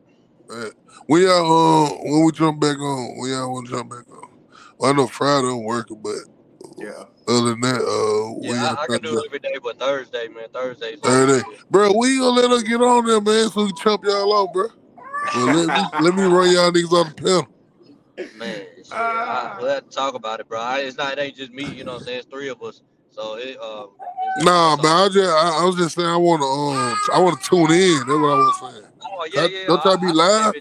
Man. When y'all uh, when we jump back on, when y'all want to jump back on? Well, I know Friday I'm working, but Yeah. Other than that, uh, Yeah, I, I can do it every day, but Thursday, man, Thursday's Thursday, over. bro, we gonna let her get on there, man, so we can chump y'all off, bro. Let me let me run y'all niggas on the panel. Man, shit, Ah. I, we'll have to talk about it, bro. I, it's not, it ain't just me, you know what I'm saying? It's three of us. So it, um, Nah, man, I just I, I was just saying I want to um I want to tune in. That's what I was saying. Oh, yeah, Don't- yeah. don't try to be I, live.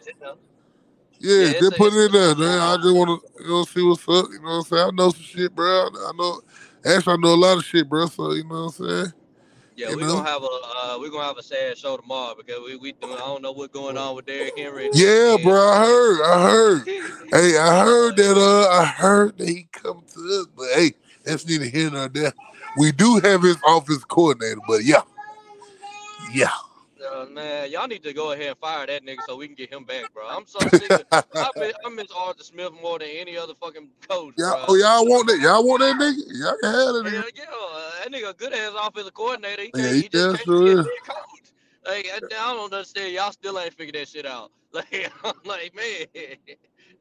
Yeah, Yeah, a- put it in there, man. I just want to you know see what's up. You know what I'm saying? I know some shit, bro. I know. Actually, I know a lot of shit, bro. So you know what I'm saying? Yeah, You we're know? gonna have a uh, we're gonna have a sad show tomorrow because we we I don't know what's going on with Derrick Henry. Yeah, bro. I heard. I heard. Hey, I heard that. Uh, I heard that he come to us, but hey, that's neither here nor there. We do have his office coordinator, but yeah, yeah. Uh, man, y'all need to go ahead and fire that nigga so we can get him back, bro. I'm so sick. Of, I miss, I miss Arthur Smith more than any other fucking coach, Y'all, bro. oh, y'all want that? Y'all want that nigga? Y'all can have that Yeah, nigga. yeah. that nigga a good ass offensive coordinator. He, Yeah, he he just sure is. coach. Like I, I don't understand. Y'all still ain't figured that shit out. Like I'm like, man,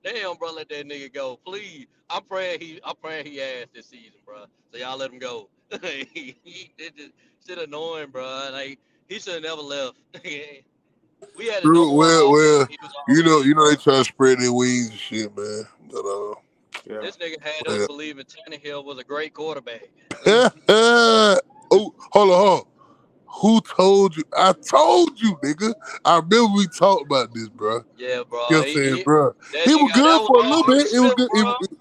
damn, bro, let that nigga go, please. I'm praying he, I'm praying he ass this season, bro. So y'all let him go. he, it just shit annoying, bro. Like he should have never left. we had a True. Well, well, offense. He was you know, you know they try to spread their wings and shit, man. But uh, Yeah. This nigga had yeah. us believing Tannehill was a great quarterback. oh, hold on, hold on. Who told you? I told you, nigga. I remember we talked about this, bro. Yeah, bro. You know I'm He, saying, he, bro? He was good for a little bit. It was good.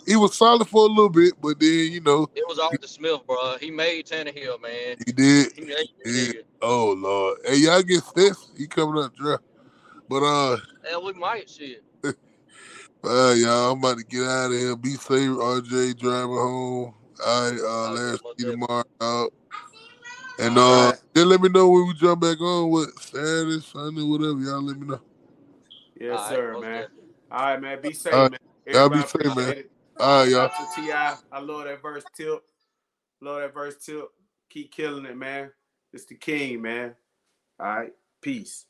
He, was- solid for a little bit, but then you know It was Arthur Smith, bro. He made Tannehill, man. he did. He made did. Oh lord. Hey, y'all get this? He coming up draft. But uh, Hell, we might shit. uh, y'all, I'm about to get out of here. Be safe, RJ. Driving home. All right, uh, most see definitely. tomorrow. Out. And All uh, right. just let me know when we jump back on. What Saturday, Sunday, whatever. Y'all let me know. Yes, All right, sir, most man. definitely. All right, man. Be safe, All right, man. y'all be Everybody safe, man. appreciate it. All right, y'all. To Ti. I love that verse tip. Love that verse tip. Keep killing it, man. It's the king, man. All right. Peace.